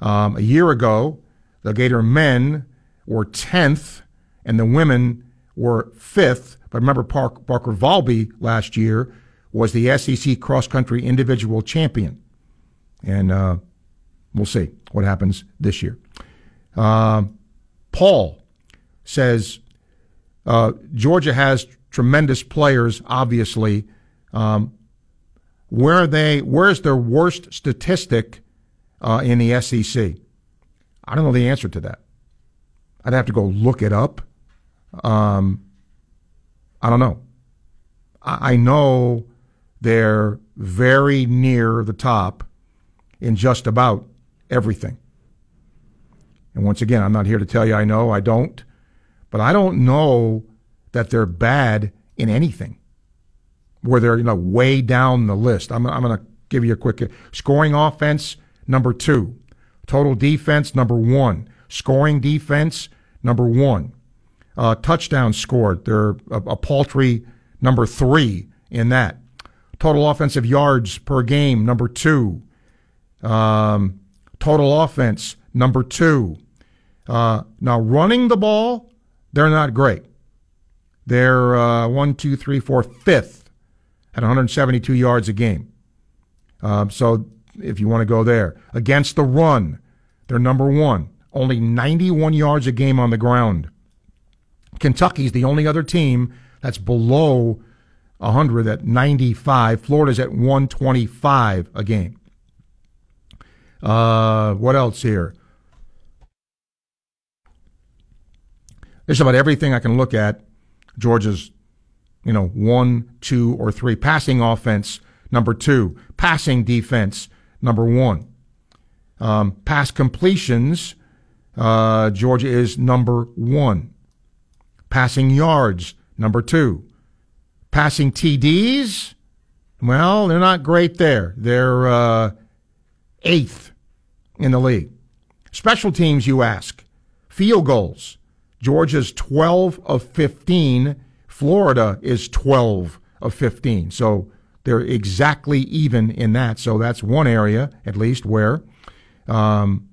Um, a year ago, the Gator men were tenth, and the women were fifth. But remember, Park, Parker Valby last year was the SEC cross country individual champion, and uh, we'll see what happens this year. Uh, Paul says uh, Georgia has tremendous players, obviously. Um, where are they? Where's their worst statistic uh, in the SEC? I don't know the answer to that. I'd have to go look it up. Um, I don't know. I, I know they're very near the top in just about everything. And once again, I'm not here to tell you I know, I don't, but I don't know that they're bad in anything where they're you know way down the list. I'm, I'm going to give you a quick scoring offense number two, total defense number one, scoring defense number one, uh, touchdowns scored. They're a, a paltry number three in that. Total offensive yards per game number two. Um, total offense number two. Uh, now running the ball, they're not great. They're uh, one, two, three, four, fifth at 172 yards a game. Um, so if you want to go there, against the run, they're number one, only 91 yards a game on the ground. Kentucky's the only other team that's below 100 at 95. Florida's at 125 a game. Uh, what else here? There's about everything I can look at Georgia's, you know, one, two, or three. Passing offense, number two. Passing defense, number one. Um, pass completions, uh, Georgia is number one. Passing yards, number two. Passing TDs, well, they're not great there. They're uh, eighth in the league. Special teams, you ask. Field goals, Georgia's 12 of 15. Florida is 12 of 15. So they're exactly even in that. So that's one area, at least, where, um,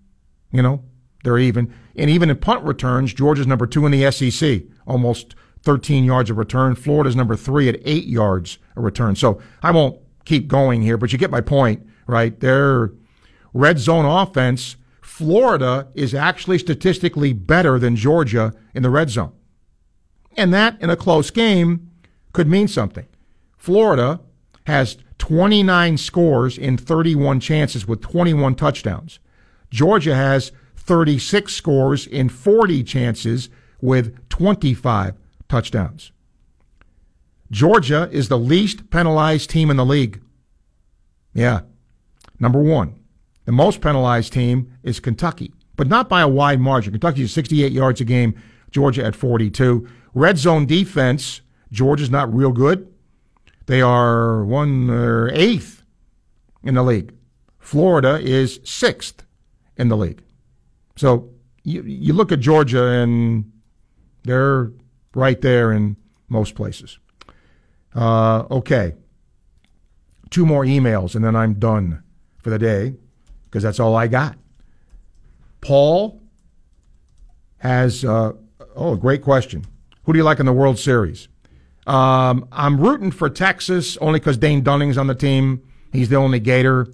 you know, they're even. And even in punt returns, Georgia's number two in the SEC, almost 13 yards of return. Florida's number three at eight yards a return. So I won't keep going here, but you get my point, right? Their red zone offense Florida is actually statistically better than Georgia in the red zone. And that, in a close game, could mean something. Florida has 29 scores in 31 chances with 21 touchdowns. Georgia has 36 scores in 40 chances with 25 touchdowns. Georgia is the least penalized team in the league. Yeah. Number one. The most penalized team is Kentucky, but not by a wide margin. Kentucky is 68 yards a game, Georgia at 42. Red zone defense, Georgia's not real good. They are one or eighth in the league. Florida is sixth in the league. So you, you look at Georgia and they're right there in most places. Uh, okay. Two more emails and then I'm done for the day because that's all I got. Paul has, uh, oh, great question. Who do you like in the World Series? Um, I'm rooting for Texas only because Dane Dunning's on the team. He's the only Gator.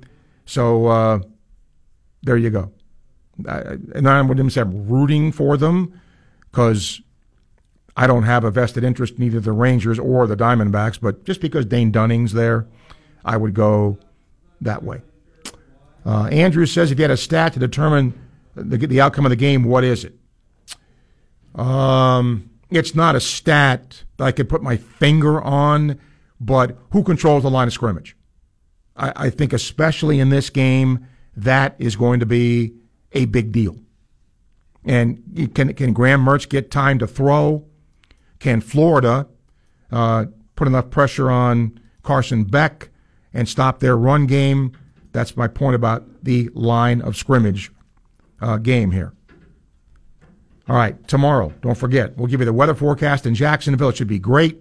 So uh, there you go. I, and I wouldn't say I'm rooting for them because I don't have a vested interest in either the Rangers or the Diamondbacks, but just because Dane Dunning's there, I would go that way. Uh, Andrew says if you had a stat to determine the, the outcome of the game, what is it? Um, it's not a stat that I could put my finger on, but who controls the line of scrimmage? I, I think, especially in this game, that is going to be a big deal. And can can Graham Mertz get time to throw? Can Florida uh, put enough pressure on Carson Beck and stop their run game? That's my point about the line of scrimmage uh, game here. All right, tomorrow, don't forget, we'll give you the weather forecast in Jacksonville. It should be great.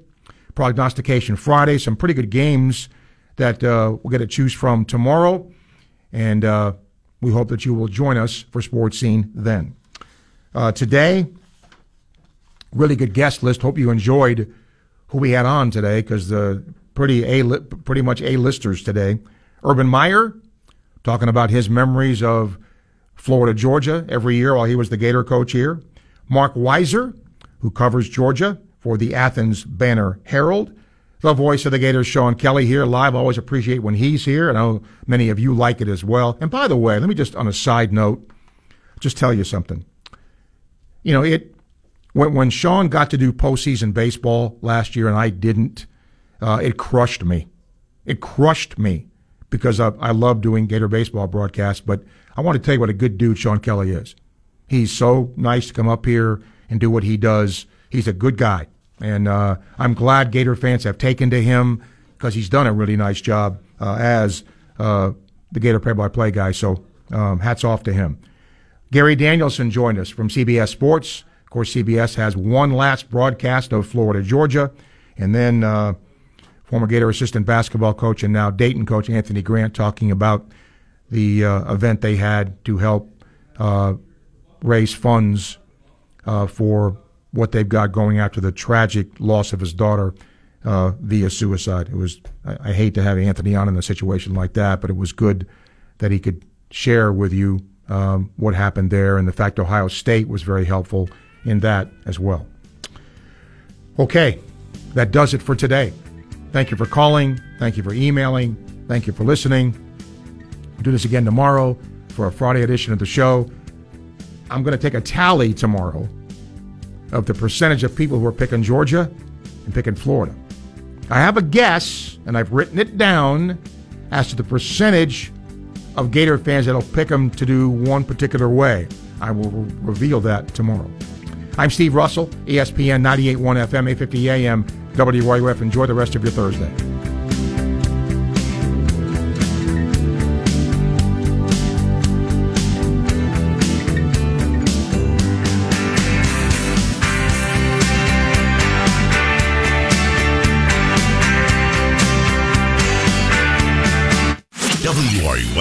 Prognostication Friday, some pretty good games that uh, we'll get to choose from tomorrow. And uh, we hope that you will join us for Sports Scene then. Uh, today, really good guest list. Hope you enjoyed who we had on today because the pretty a pretty much a listers today. Urban Meyer talking about his memories of Florida Georgia every year while he was the Gator coach here. Marc Weiszer, who covers Georgia for the Athens Banner Herald. The voice of the Gators, Sean Kelley, here live. Always appreciate when he's here. I know many of you like it as well. And by the way, let me just, on a side note, just tell you something. You know, it when when Sean got to do postseason baseball last year and I didn't, uh, it crushed me. It crushed me because I, I love doing Gator baseball broadcasts. But I want to tell you what a good dude Sean Kelley is. He's so nice to come up here and do what he does. He's a good guy. And uh, I'm glad Gator fans have taken to him because he's done a really nice job uh, as uh, the Gator play-by-play guy. So um, hats off to him. Gary Danielson joined us from CBS Sports. Course, CBS has one last broadcast of Florida, Georgia, and then uh, former Gator assistant basketball coach and now Dayton coach Anthony Grant talking about the uh, event they had to help uh, raise funds for what they've got going after the tragic loss of his daughter uh, via suicide. It was I, I, hate to have Anthony on in a situation like that, but it was good that he could share with you um, what happened there, and the fact Ohio State was very helpful in that as well. Okay, that does it for today. Thank you for calling. Thank you for emailing. Thank you for listening. We'll do this again tomorrow for a Friday edition of the show. I'm going to take a tally tomorrow of the percentage of people who are picking Georgia and picking Florida. I have a guess, and I've written it down, as to the percentage of Gator fans that'll pick them to do one particular way. I will reveal that tomorrow. I'm Steve Russell, ESPN 98.1 FM, 850 AM, WRUF. Enjoy the rest of your Thursday.